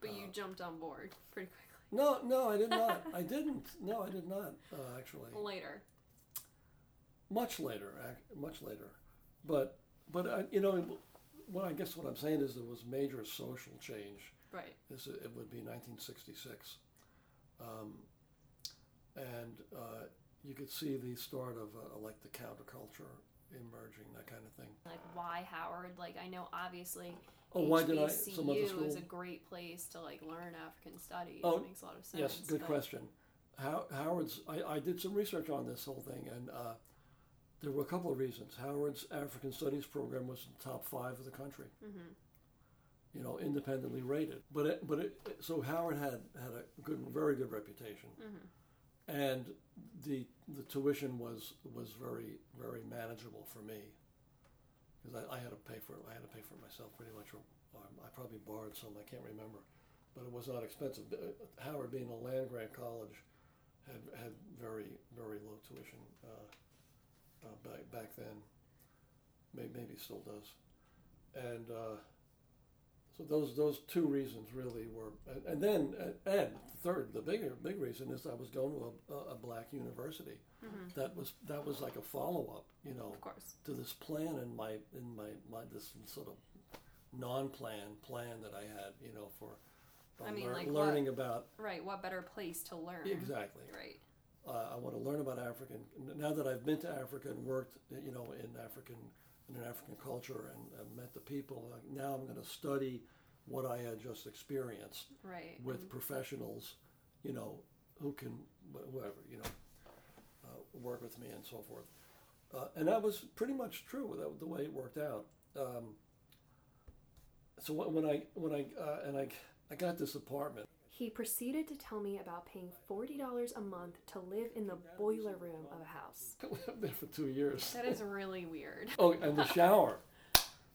But you Uh, jumped on board pretty quickly. No, no, I did not. I didn't. No, I did not. Uh, actually. Later. much later, much later. But but uh, you know, what I guess what I'm saying is there was major social change. Right. This it would be 1966, um, and uh, you could see the start of uh, like the counterculture emerging, that kind of thing. Like why Howard? Like I know obviously Oh, why did I? Some other school? is a great place to like learn African studies. Oh, it makes a lot of sense. Yes, good but- question. How, Howard's, I, I did some research on this whole thing, and uh, there were a couple of reasons. Howard's African Studies program was in the top five of the country, Mhm. You know, independently rated. But it, but it, so Howard had had a good, very good reputation, Mhm. and the the tuition was was very very manageable for me because I, I had to pay for it. I had to pay for it myself pretty much. Or, or I probably borrowed some. I can't remember, but it was not expensive. Uh, Howard, being a land grant college, had had very very low tuition uh, uh, back back then. Maybe, maybe still does, and uh, so those those two reasons really were. And, then uh, and third, the bigger big reason is I was going to a, a black university. Mhm. That was that was like a follow up, you know, Of course. to this plan in my in my, my this sort of non plan plan that I had, you know, for I mean, lear- like what- learning about Right. What better place to learn? exactly. Right. Uh, I want to learn about African. Now that I've been to Africa and worked, you know, in African in an African culture and uh, met the people, like, now I'm going to study what I had just experienced Right. with and- professionals, you know, who can wh- whoever you know uh, work with me and so forth. Uh, and that was pretty much true. That the way it worked out. Um, so when when I when I uh, and I I got this apartment He proceeded to tell me about paying $40 a month to live in the boiler room of a house. I lived there for two years. That is really weird. Oh, and the shower.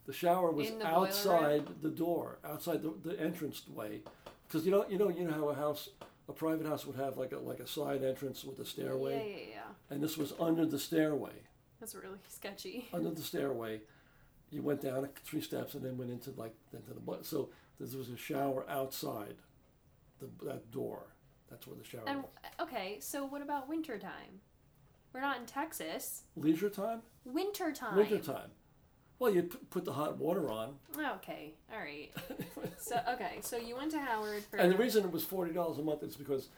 The shower was the outside the door, outside the, the entrance way. Because you know, you know, you know how a house, a private house would have like a like a side entrance with a stairway, yeah, yeah. Yeah. And this was under the stairway. That's really sketchy. Under the stairway, you went down three steps and then went into like into the bu- so there was a shower outside the that door. That's where the shower. And was. okay, so what about wintertime? We're not in Texas. Leisure time, Wintertime. winter time. Well, you put the hot water on. Okay, all right. So okay, so you went to Howard for And the reason it was forty dollars a month is because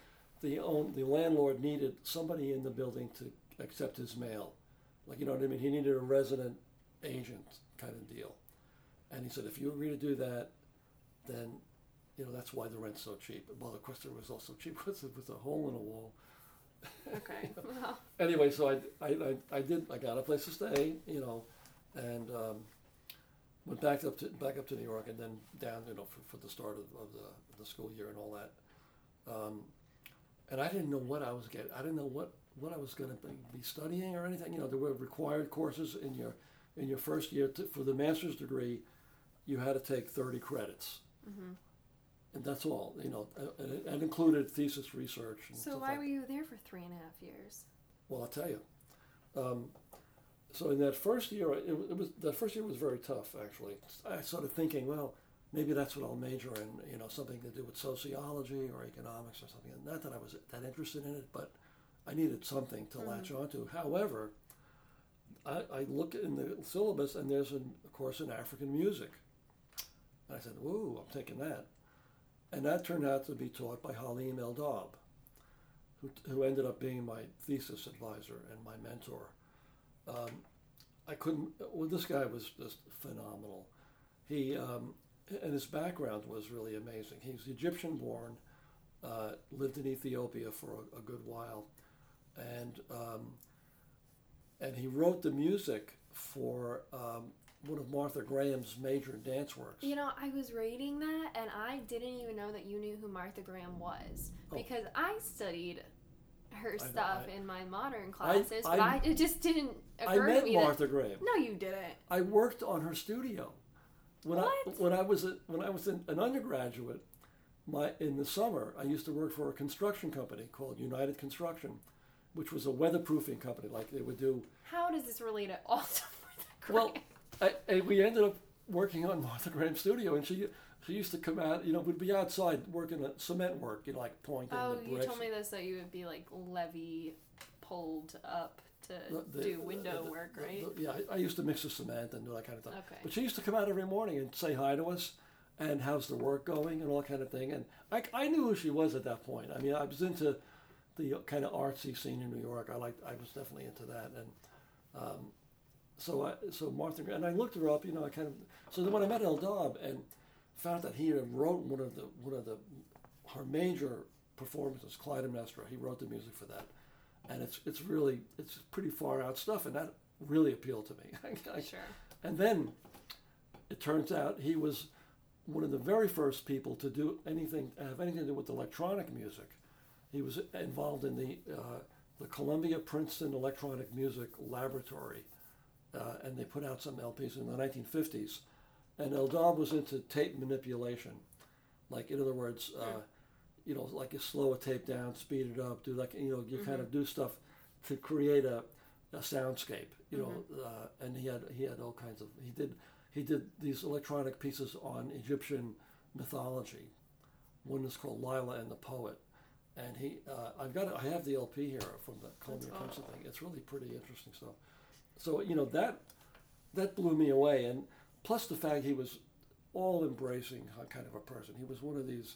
the own the landlord needed somebody in the building to accept his mail, like you know what I mean. He needed a resident agent kind of deal, and he said if you agree to do that, then you know that's why the rent's so cheap. Well, of course, it was also cheap because it was a hole in a wall. okay. Well, Anyway, so I, I, I, I did I got a place to stay, you know, and um, went back up to back up to New York and then down, you know, for, for the start of, of the, the school year and all that. Um, and I didn't know what I was getting. I didn't know what, what I was going to be studying or anything. You know, there were required courses in your in your first year to, for the master's degree. You had to take thirty credits, hmm and that's all. You know, uh, uh, and it, it included thesis research. And so why like were you there for three and a half years? Well, I'll tell you. Um, so in that first year, it, it was that first year was very tough. Actually, I started thinking, well, maybe that's what I'll major in. You know, something to do with sociology or economics or something. Not that I was that interested in it, but I needed something to latch mm. onto. However, I, I look in the syllabus and there's an, a course in African music. And I said, "Ooh, I'm taking that," and that turned out to be taught by Halim El-Dabh who, who ended up being my thesis advisor and my mentor. Um, I couldn't. Well, this guy was just phenomenal. He um, and his background was really amazing. He was Egyptian born, uh, lived in Ethiopia for a, a good while, and um, and he wrote the music for um, one of Martha Graham's major dance works. You know, I was reading that and I didn't even know that you knew who Martha Graham was Oh. because I studied her know, stuff I- in my modern classes, but I- I, it just didn't I occur to met me Martha Graham. No, you didn't. I worked on her studio. When I when I was a, when I was an, an undergraduate, my in the summer I used to work for a construction company called United Construction, which was a weatherproofing company. Like they would do. How does this relate at all to Martha Graham? Well, I, and we ended up working on Martha Graham studio, and she she used to come out. You know, we'd be outside working at cement work. You know, like pointing oh, the you told me this that you would be like levy pulled up to The- the- do window the- work, right? yeah, I, I used to mix the cement and do that kind of stuff. Okay. But she used to come out every morning and say hi to us and how's the work going and all that kind of thing. And I, I knew who she was at that point. I mean, I was into the kind of artsy scene in New York. I liked, I was definitely into that. And um, so I, so Martha, and I looked her up, you know, I kind of, so then when I met El-Dabh and found that he had wrote one of the, one of the, her major performances, Clytemnestra, he wrote the music for that. And it's, it's really, it's pretty far out stuff. And that really appealed to me. I, Sure. and then it turns out he was one of the very first people to do anything, have anything to do with electronic music. He was involved in the, uh, the Columbia Princeton Electronic Music Laboratory, uh, and they put out some LPs in the 1950s. And El-Dabh was into tape manipulation. Like, in other words, uh, you know, like you slow a tape down, speed it up, do like, you know, you kind of do stuff to create a, a soundscape, you know, uh, and he had he had all kinds of he did he did these electronic pieces on Egyptian mythology. One is called Leiyla and the Poet, and he uh, I've got I have the LP here from the Columbia Princeton thing. It's really pretty interesting stuff. So you know that that blew me away, and plus the fact he was all embracing kind of a person. He was one of these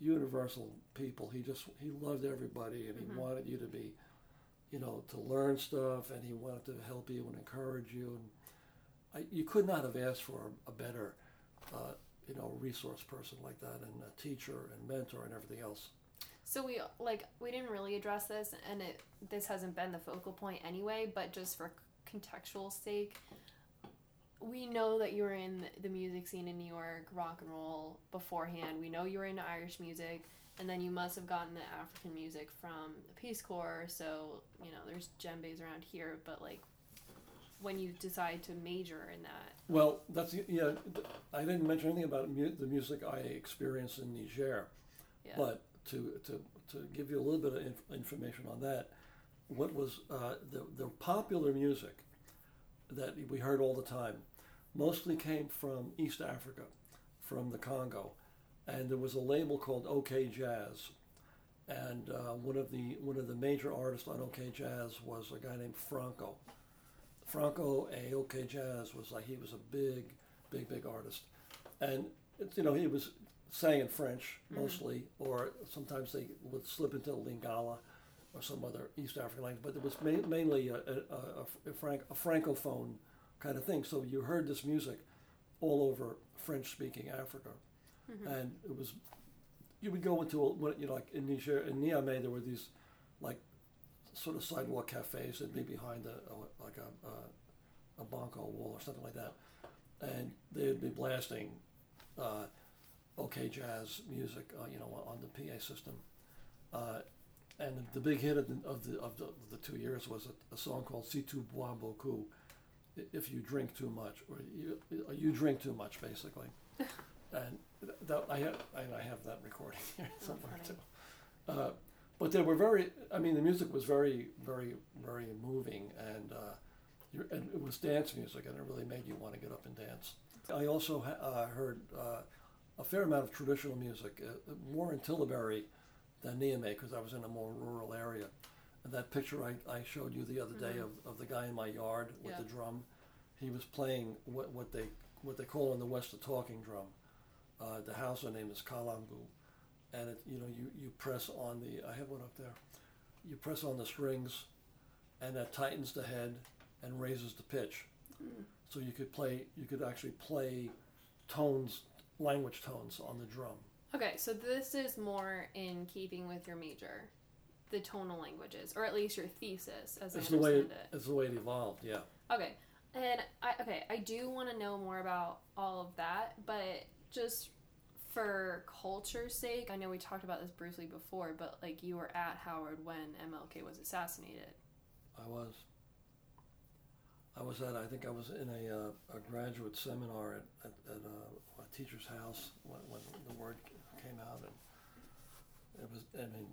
universal people. He just he loved everybody, and he wanted you to be you know, to learn stuff, and he wanted to help you and encourage you. And I, you could not have asked for a, a better, uh, you know, resource person like that, and a teacher and mentor and everything else. So we like we didn't really address this, and it this hasn't been the focal point anyway. But just for contextual sake, we know that you were in the music scene in New York, rock and roll beforehand. We know you were into Irish music, and then you must have gotten the African music from the Peace Corps. So you know, there's djembes around here, but like when you decide to major in that. Well, that's yeah. I didn't mention anything about mu- the music I experienced in Niger, Yeah. but to to to give you a little bit of inf- information on that, what was uh, the the popular music that we heard all the time, mostly came from East Africa, from the Congo, and there was a label called OK Jazz, and uh, one of the one of the major artists on OK Jazz was a guy named Franco. Franco a OK Jazz was like he was a big, big, big artist, and it's, you know he was sang in French mostly, or sometimes they would slip into Lingala or some other East African language, but it was ma- mainly a, a, a, a, franc- a francophone kind of thing. So you heard this music all over French-speaking Africa, and it was you would go into a, you know like in Niger in Niamey there were these like sort of sidewalk cafes that'd be behind a, a like a, a a banco wall or something like that, and they'd be blasting uh, OK jazz music, uh, you know, on the PA system. Uh, and the big hit of the of the, of the, the two years was a, a song called "Si tu bois beaucoup," if you drink too much, or you you drink too much, basically. and that, I have I, I have that recording here somewhere too. Uh, but they were very. I mean, the music was very, very, very moving, and uh, you and it was dance music, and it really made you want to get up and dance. I also ha- uh, heard uh, a fair amount of traditional music, uh, more in Than Niamey, because I was in a more rural area. And that picture I, I showed you the other day of, of the guy in my yard with Yeah. the drum, he was playing what, what they what they call in the West a talking drum. Uh, the Hausa name is kalangu, and it you know you, you press on the I have one up there. You press on the strings, and that tightens the head and raises the pitch. So you could play you could actually play tones, language tones on the drum. Okay, so this is more in keeping with your major, the tonal languages, or at least your thesis, as It's I the way understand it, it's the way it evolved. Yeah. Okay, and I okay, I do want to know more about all of that, but just for culture's sake, I know we talked about this briefly before, but like you were at Howard when MLK was assassinated. I was. I was at. I think I was in a, uh, a graduate seminar at, at, at a, a teacher's house when, when the word came out, and it was. I mean,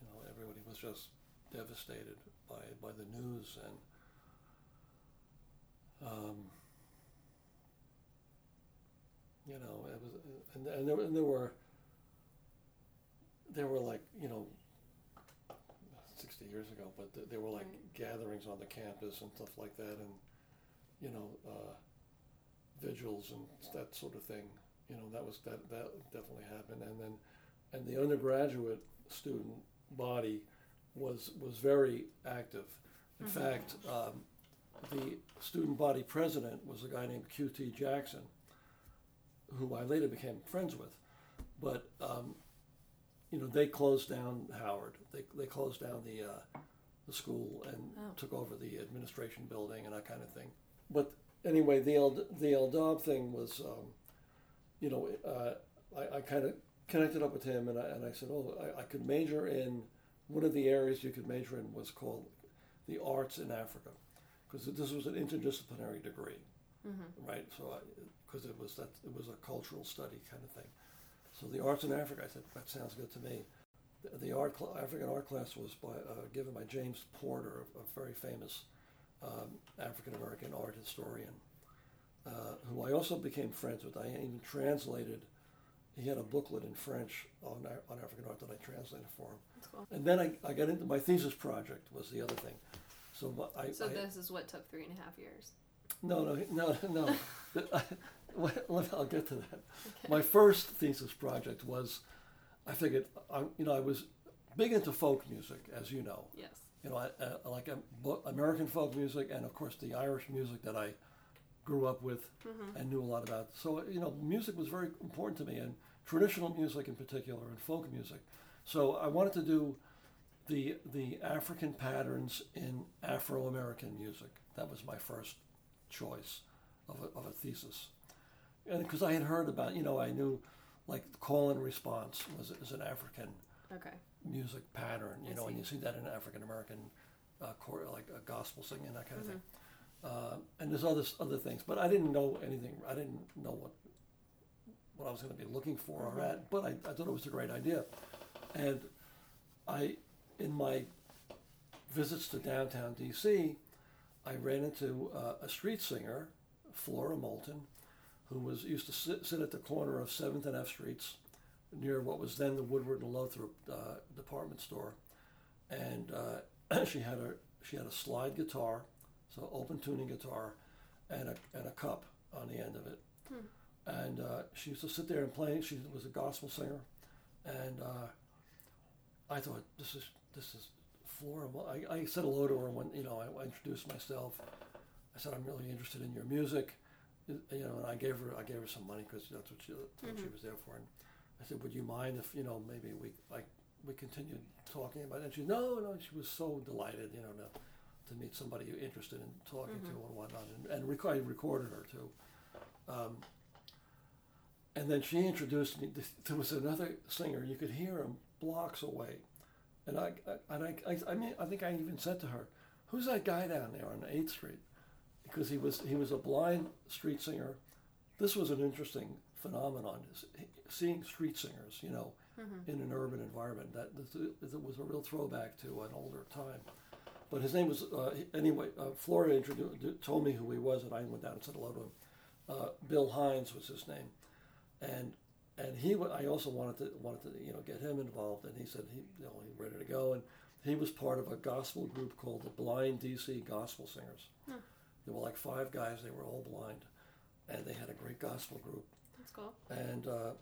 you know, everybody was just devastated by by the news, and um, you know, it was, and, and there, and there were. There were like you know 60 years ago, but th- there were like Right. gatherings on the campus and stuff like that, and you know, uh, vigils and that sort of thing. You know, that was that that definitely happened, and then and the undergraduate student body was was very active. In Mhm. fact, um, the student body president was a guy named Q.T. Jackson, who I later became friends with, but. Um, you know, they closed down Howard. They, they closed down the uh, the school and Oh. took over the administration building and that kind of thing. But anyway, the El, the El-Dabh thing was, um, you know, uh, I, I kind of connected up with him and I, and I said, oh, I, I could major in one of the areas you could major in was called the arts in Africa, because this was an interdisciplinary degree, Mm-hmm. right? So because it was that it was a cultural study kind of thing. So the arts in Africa, I said that sounds good to me. The, the art cl- African art class was by, uh, given by James Porter, a, a very famous um, African American art historian, uh, who I also became friends with. I even translated. He had a booklet in French on on African art that I translated for him. That's cool. And then I, I got into my thesis project was the other thing. So I, So I, this is what took three and a half years. no, no, no, no. I'll get to that. Okay. My first thesis project was, I figured, I, you know, I was big into folk music, as you know. yes. You know, I, I like um, American folk music, and of course the Irish music that I grew up with Mm-hmm. and knew a lot about. So you know, music was very important to me, and traditional music in particular, and folk music. So I wanted to do the the African patterns in Afro American music. That was my first choice of a, of a thesis, and because I had heard about, you know, I knew like call and response was is an African Okay. music pattern, you I know, and you see that in African American uh, chor- like uh, gospel singing that kind of thing. Mm-hmm. Uh, and there's other other things, but I didn't know anything. I didn't know what what I was going to be looking for Mm-hmm. or at, but I, I thought it was a great idea. And I, in my visits to downtown D.C., I ran into uh, a street singer, Flora Moulton, who was used to sit, sit at the corner of Seventh and F Streets, near what was then the Woodward and Lothrop uh, department store, and uh, she had a she had a slide guitar, so open tuning guitar, and a and a cup on the end of it, and uh, she used to sit there and play. She was a gospel singer, and uh, I thought this is this is Flora. I, I said hello to her when you know I, introduced myself. I said I'm really interested in your music, you know, and I gave her I gave her some money because that's what she what she was there for. And I said, would you mind if you know maybe we like we continued talking about it? And she no no she was so delighted you know to to meet somebody you're interested in talking to and whatnot and, and rec- I recorded her too. Um, and then she introduced me. There was another singer. You could hear him blocks away, and I, I and I, I, I mean, I think I even said to her, "Who's that guy down there on Eighth Street?" Because he was he was a blind street singer. This was an interesting phenomenon, seeing street singers, you know, in an urban environment. That that was a real throwback to an older time. But his name was uh, anyway. Uh, Flora introduced, told me who he was, and I went down and said hello to him. Uh, Bill Hines was his name, and and he I also wanted to wanted to you know get him involved, and he said he you know he ready to go, and he was part of a gospel group called the Blind DC Gospel Singers. There were like five guys; they were all blind, and they had a great gospel group. That's cool. And uh,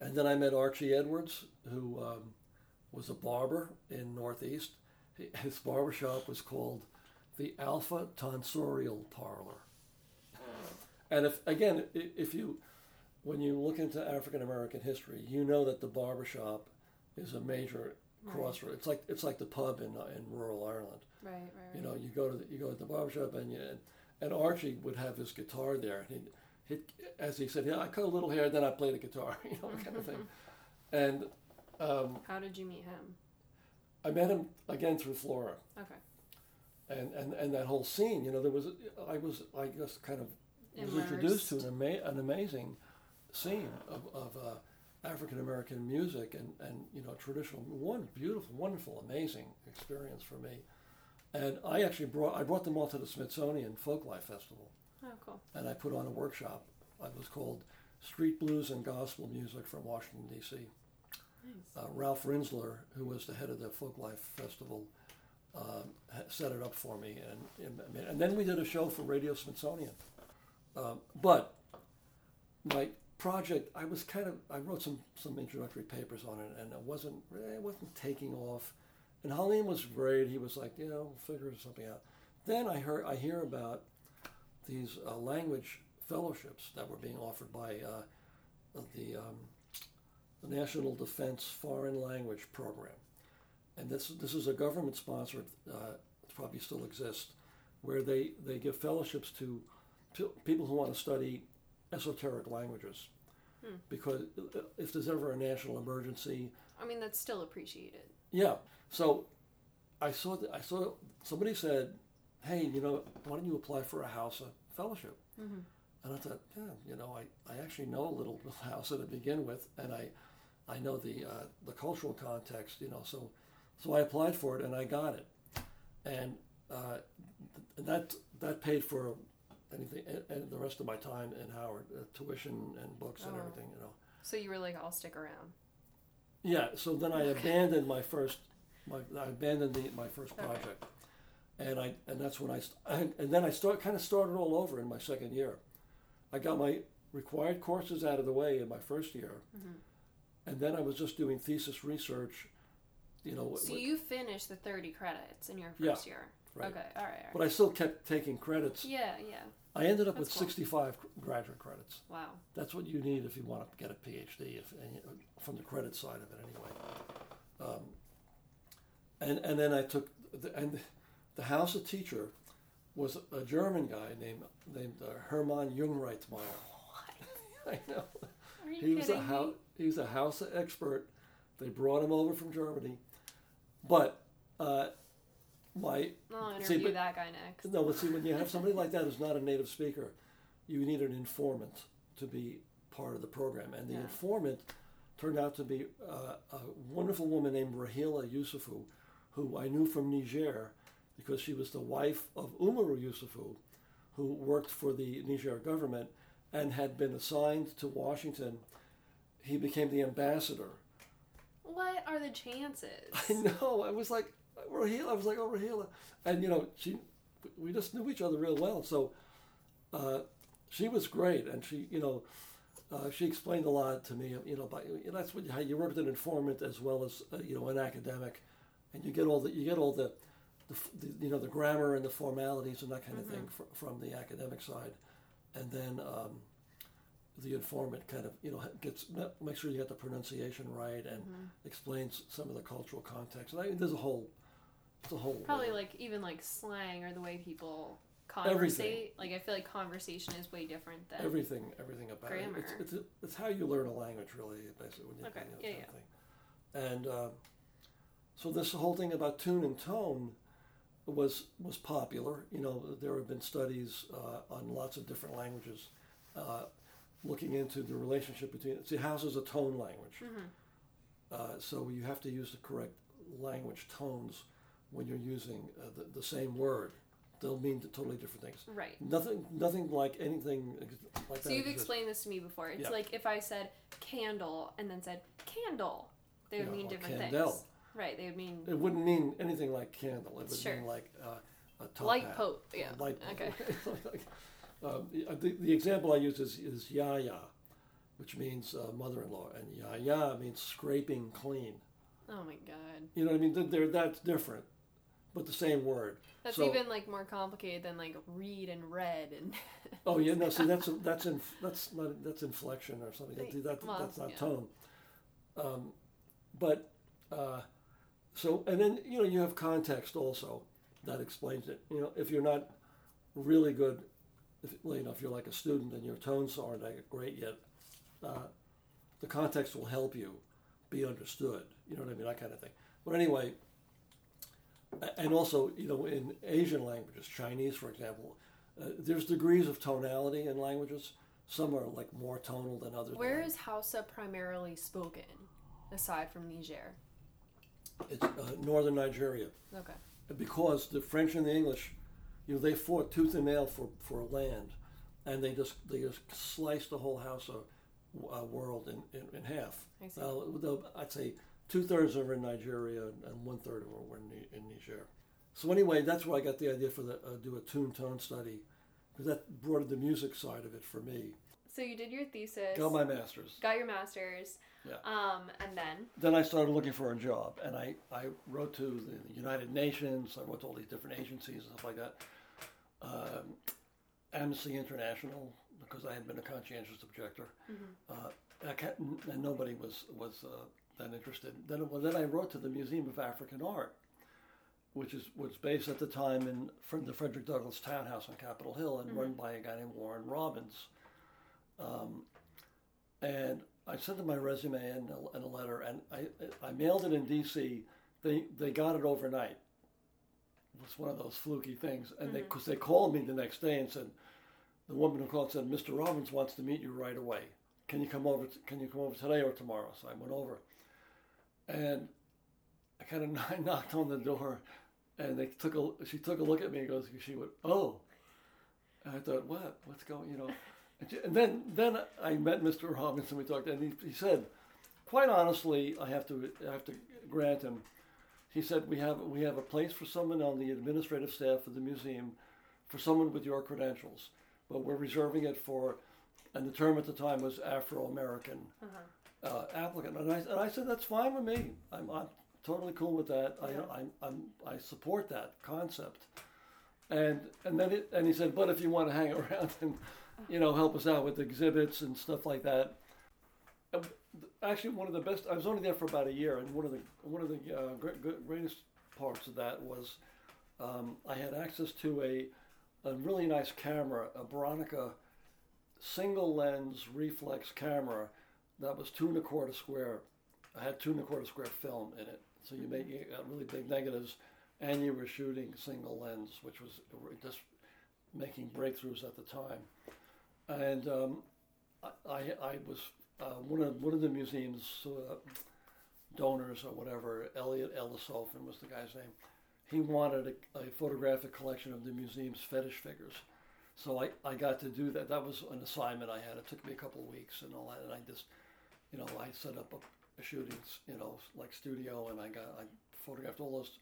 and then I met Archie Edwards, who um, was a barber in Northeast. He- His barber shop was called the Alpha Tonsorial Parlor. And if again, if you when you look into African American history, you know that the barber shop is a major crossroad. It's like it's like the pub in in rural Ireland. Right, right, right. You know, you go to the, you go to the barber shop and you, and Archie would have his guitar there. And he'd, as he said, yeah, I cut a little hair, then I play the guitar, you know, kind of thing. And um, How did you meet him? I met him again through Flora, Okay. and, and, and that whole scene. You know, there was I was I guess kind of was introduced to an, ama- an amazing scene of, of uh, African American music and, and you know traditional one beautiful wonderful amazing experience for me. And I actually brought I brought them all to the Smithsonian Folklife Festival. Oh, cool. and I put on a workshop. It was called Street Blues and Gospel Music from Washington, D.C. Nice. Uh, Ralph Rinzler, who was the head of the Folklife Festival, ha- set it up for me, and, and and then we did a show for Radio Smithsonian. Um, but my project, I was kind of I wrote some some introductory papers on it, and it wasn't it wasn't taking off. And Halim was great. He was like, you know, we'll figure something out. Then I heard I hear about these uh, language fellowships that were being offered by uh, the, um, the National Defense Foreign Language Program, and this this is a government sponsored. Uh, it probably still exists, where they they give fellowships to, to people who want to study esoteric languages, because uh, if there's ever a national emergency, I mean, that's still appreciated. yeah. So I saw that I saw somebody said, "Hey, you know, why don't you apply for a Hausa fellowship?" Mm-hmm. And I thought, yeah, you know, I, I actually know a little Hausa to begin with, and I I know the uh, the cultural context, you know. So so I applied for it and I got it, and uh, th- that that paid for anything and, and the rest of my time in Howard, uh, tuition and books and Oh. everything, you know. So you were like, I'll stick around. Yeah, so then I abandoned my first, my, I abandoned the, my first Okay. project, and I and that's when I and, and then I start kind of started all over in my second year. I got my required courses out of the way in my first year, Mm-hmm. And then I was just doing thesis research, you know. So with- you finished the 30 credits in your Yeah, first year. right. Okay, all right, all right. but I still kept taking credits. Yeah, yeah. I ended up That's with cool. 65 graduate credits. Wow. That's what you need if you want to get a PhD, if, know, from the credit side of it anyway. Um, and and then I took the, and the Hausa teacher was a German guy named named uh, Herrmann Jungraithmayr. I know. Are you he was a kidding Hausa me? he was a Hausa expert. They brought him over from Germany, but uh, my I'll See, interview but- that guy next. no, but see when you have somebody like that who's not a native speaker, you need an informant to be part of the program, and the Yeah. informant turned out to be uh, a wonderful woman named Rahila Yusufu, who I knew from Niger because she was the wife of Umaru Yusufu, who worked for the Niger government and had been assigned to Washington. He became the ambassador. What are the chances? I know. I was like, Rahila. I was like, oh, Rahila. And, you know, she, we just knew each other real well. So uh, she was great. And she, you know, uh, she explained a lot to me, you know, by, you know, that's what, how you work with an informant as well as, uh, you know, an academic. And you get all the, you get all the, the, the you know, the grammar and the formalities and that kind of thing fr- from the academic side. And then um, the informant kind of, you know, gets, make sure you get the pronunciation right and explains some of the cultural context. And I mean, there's a whole, it's a whole. Probably uh, like even like slang or the way people Everything. Like I feel like conversation is way different than everything, everything about Grammar. it. It's, it's, it's how you learn a language, really, basically. When you, Okay, know, yeah, thing. And uh, so this whole thing about tune and tone was was popular. You know, there have been studies uh, on lots of different languages uh, looking into the relationship between. See, Hausa is a tone language, Mm-hmm. uh, so you have to use the correct language tones when you're using uh, the, the same word. They'll mean totally different things. right. Nothing, nothing like anything like So you've exists. explained this to me before. It's Yeah. like if I said candle and then said candle, they would Yeah, mean different candle. things. Right. They would mean It wouldn't mean anything like candle. It would Sure. mean like uh, a top light hat. pope. Yeah. light pope. Okay. um, the, the, the example I use is, is yaya, which means uh, mother-in-law, and yaya means scraping clean. Oh my god. You know what I mean? They're, they're, that's different, but the same word. That's So- even like more complicated than like read and read and Oh yeah, no. See, that's that's in, that's not that's inflection or something. Right. That, Well, that's not yeah. tone. Um, but uh, so and then you know you have context also that explains it. You know, if you're not really good, if well, you know if you're like a student and your tones aren't that great yet, uh, the context will help you be understood. You know what I mean? That kind of thing. But anyway. And also, you know, in Asian languages, Chinese, for example, uh, there's degrees of tonality in languages. Some are like more tonal than others. Where is Hausa primarily spoken, aside from Niger? It's uh, northern Nigeria Okay. because the French and the English, you know, they fought tooth and nail for, for land, and they just they just sliced the whole Hausa uh, world in, in, in half. I see. Uh, I'd say two thirds of are in Nigeria and one third were in, in Niger. So anyway, that's where I got the idea for the uh, do a tune tone study, because that brought the music side of it for me. So you did your thesis, Got my master's. got your master's, Yeah. um, and then Then I started looking for a job, and I, I wrote to the United Nations. I wrote to all these different agencies and stuff like that. Um, Amnesty International, because I had been a conscientious objector, uh, I can't, and nobody was was uh, that interested. Then, well, then I wrote to the Museum of African Art, which is was based at the time in the Frederick Douglass Townhouse on Capitol Hill and run by a guy named Warren Robbins. Um, and I sent them my resume and a, and a letter, and I I mailed it in D.C. They they got it overnight. It was one of those fluky things, and they mm-hmm. because they called me the next day and said, the woman who called said, Mr. Robbins wants to meet you right away. Can you come over? t- Can you come over today or tomorrow? So I went over, and I kind of knocked on the door, and they took a she took a look at me and goes she went oh, and I thought what what's going you know, and, she- and then then I met Mr. Robbins and we talked and he, he said, quite honestly I have to I have to grant him. He said we have we have a place for someone on the administrative staff of the museum, for someone with your credentials, but we're reserving it for, and the term at the time was Afro American uh, applicant, and I and I said that's fine with me. I'm, I'm totally cool with that. I I'm, I'm I support that concept. And and then it, and he said, but if you want to hang around and you know help us out with exhibits and stuff like that. Actually, one of the best. I was only there for about a year, and one of the one of the uh, great, greatest parts of that was um, I had access to a a really nice camera, a Bronica single lens reflex camera that was two and a quarter square. I had two and a quarter square film in it, so you made you got really big negatives, and you were shooting single lens, which was just making breakthroughs at the time. And um, I, I, I was uh, one of one of the museum's uh, donors or whatever. Eliot Elisofon was the guy's name. He wanted a, a photographic collection of the museum's fetish figures. So I, I got to do that. That was an assignment I had. It took me a couple of weeks and all that. And I just, you know, I set up a, a shooting, you know, like studio, and I got I photographed all those,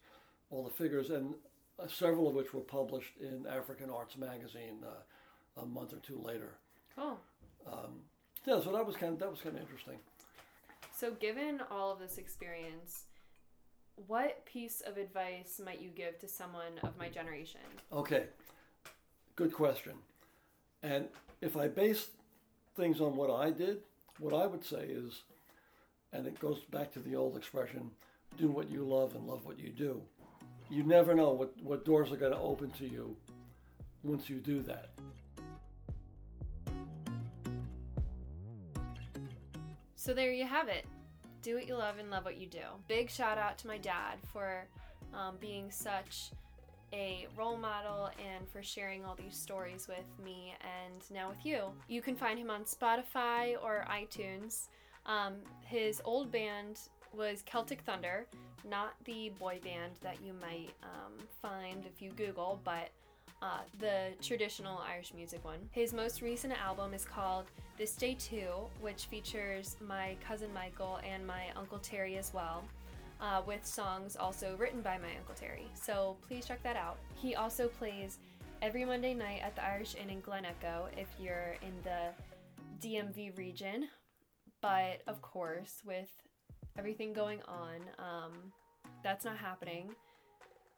all the figures, and uh, several of which were published in African Arts magazine uh, a month or two later. Cool. Um, yeah, so that was kind of that was kind of interesting. So, given all of this experience, what piece of advice might you give to someone of my generation? Okay, good question. And if I base things on what I did, what I would say is, and it goes back to the old expression do what you love and love what you do. You never know what, what doors are going to open to you once you do that. So there you have it. Do what you love and love what you do. Big shout out to my dad for um, being such a role model and for sharing all these stories with me and now with you. You can find him on Spotify or iTunes. Um, his old band was Celtic Thunder, not the boy band that you might um, find if you Google, but uh, the traditional Irish music one. His most recent album is called This Day Too, which features my cousin Michael and my Uncle Terry as well. Uh, with songs also written by my Uncle Terry. So please check that out. He also plays every Monday night at the Irish Inn in Glen Echo if you're in the DMV region. But of course, with everything going on, um, that's not happening.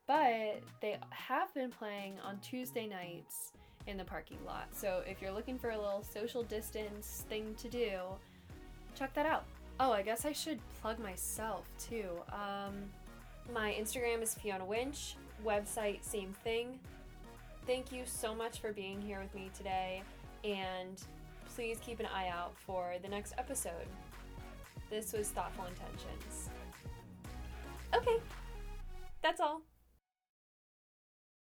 But they have been playing on Tuesday nights in the parking lot. So if you're looking for a little social distance thing to do, check that out. Oh, I guess I should plug myself too. Um, my Instagram is Fiona Winch, website, same thing. Thank you so much for being here with me today, and please keep an eye out for the next episode. This was Thoughtful Intentions. Okay, that's all.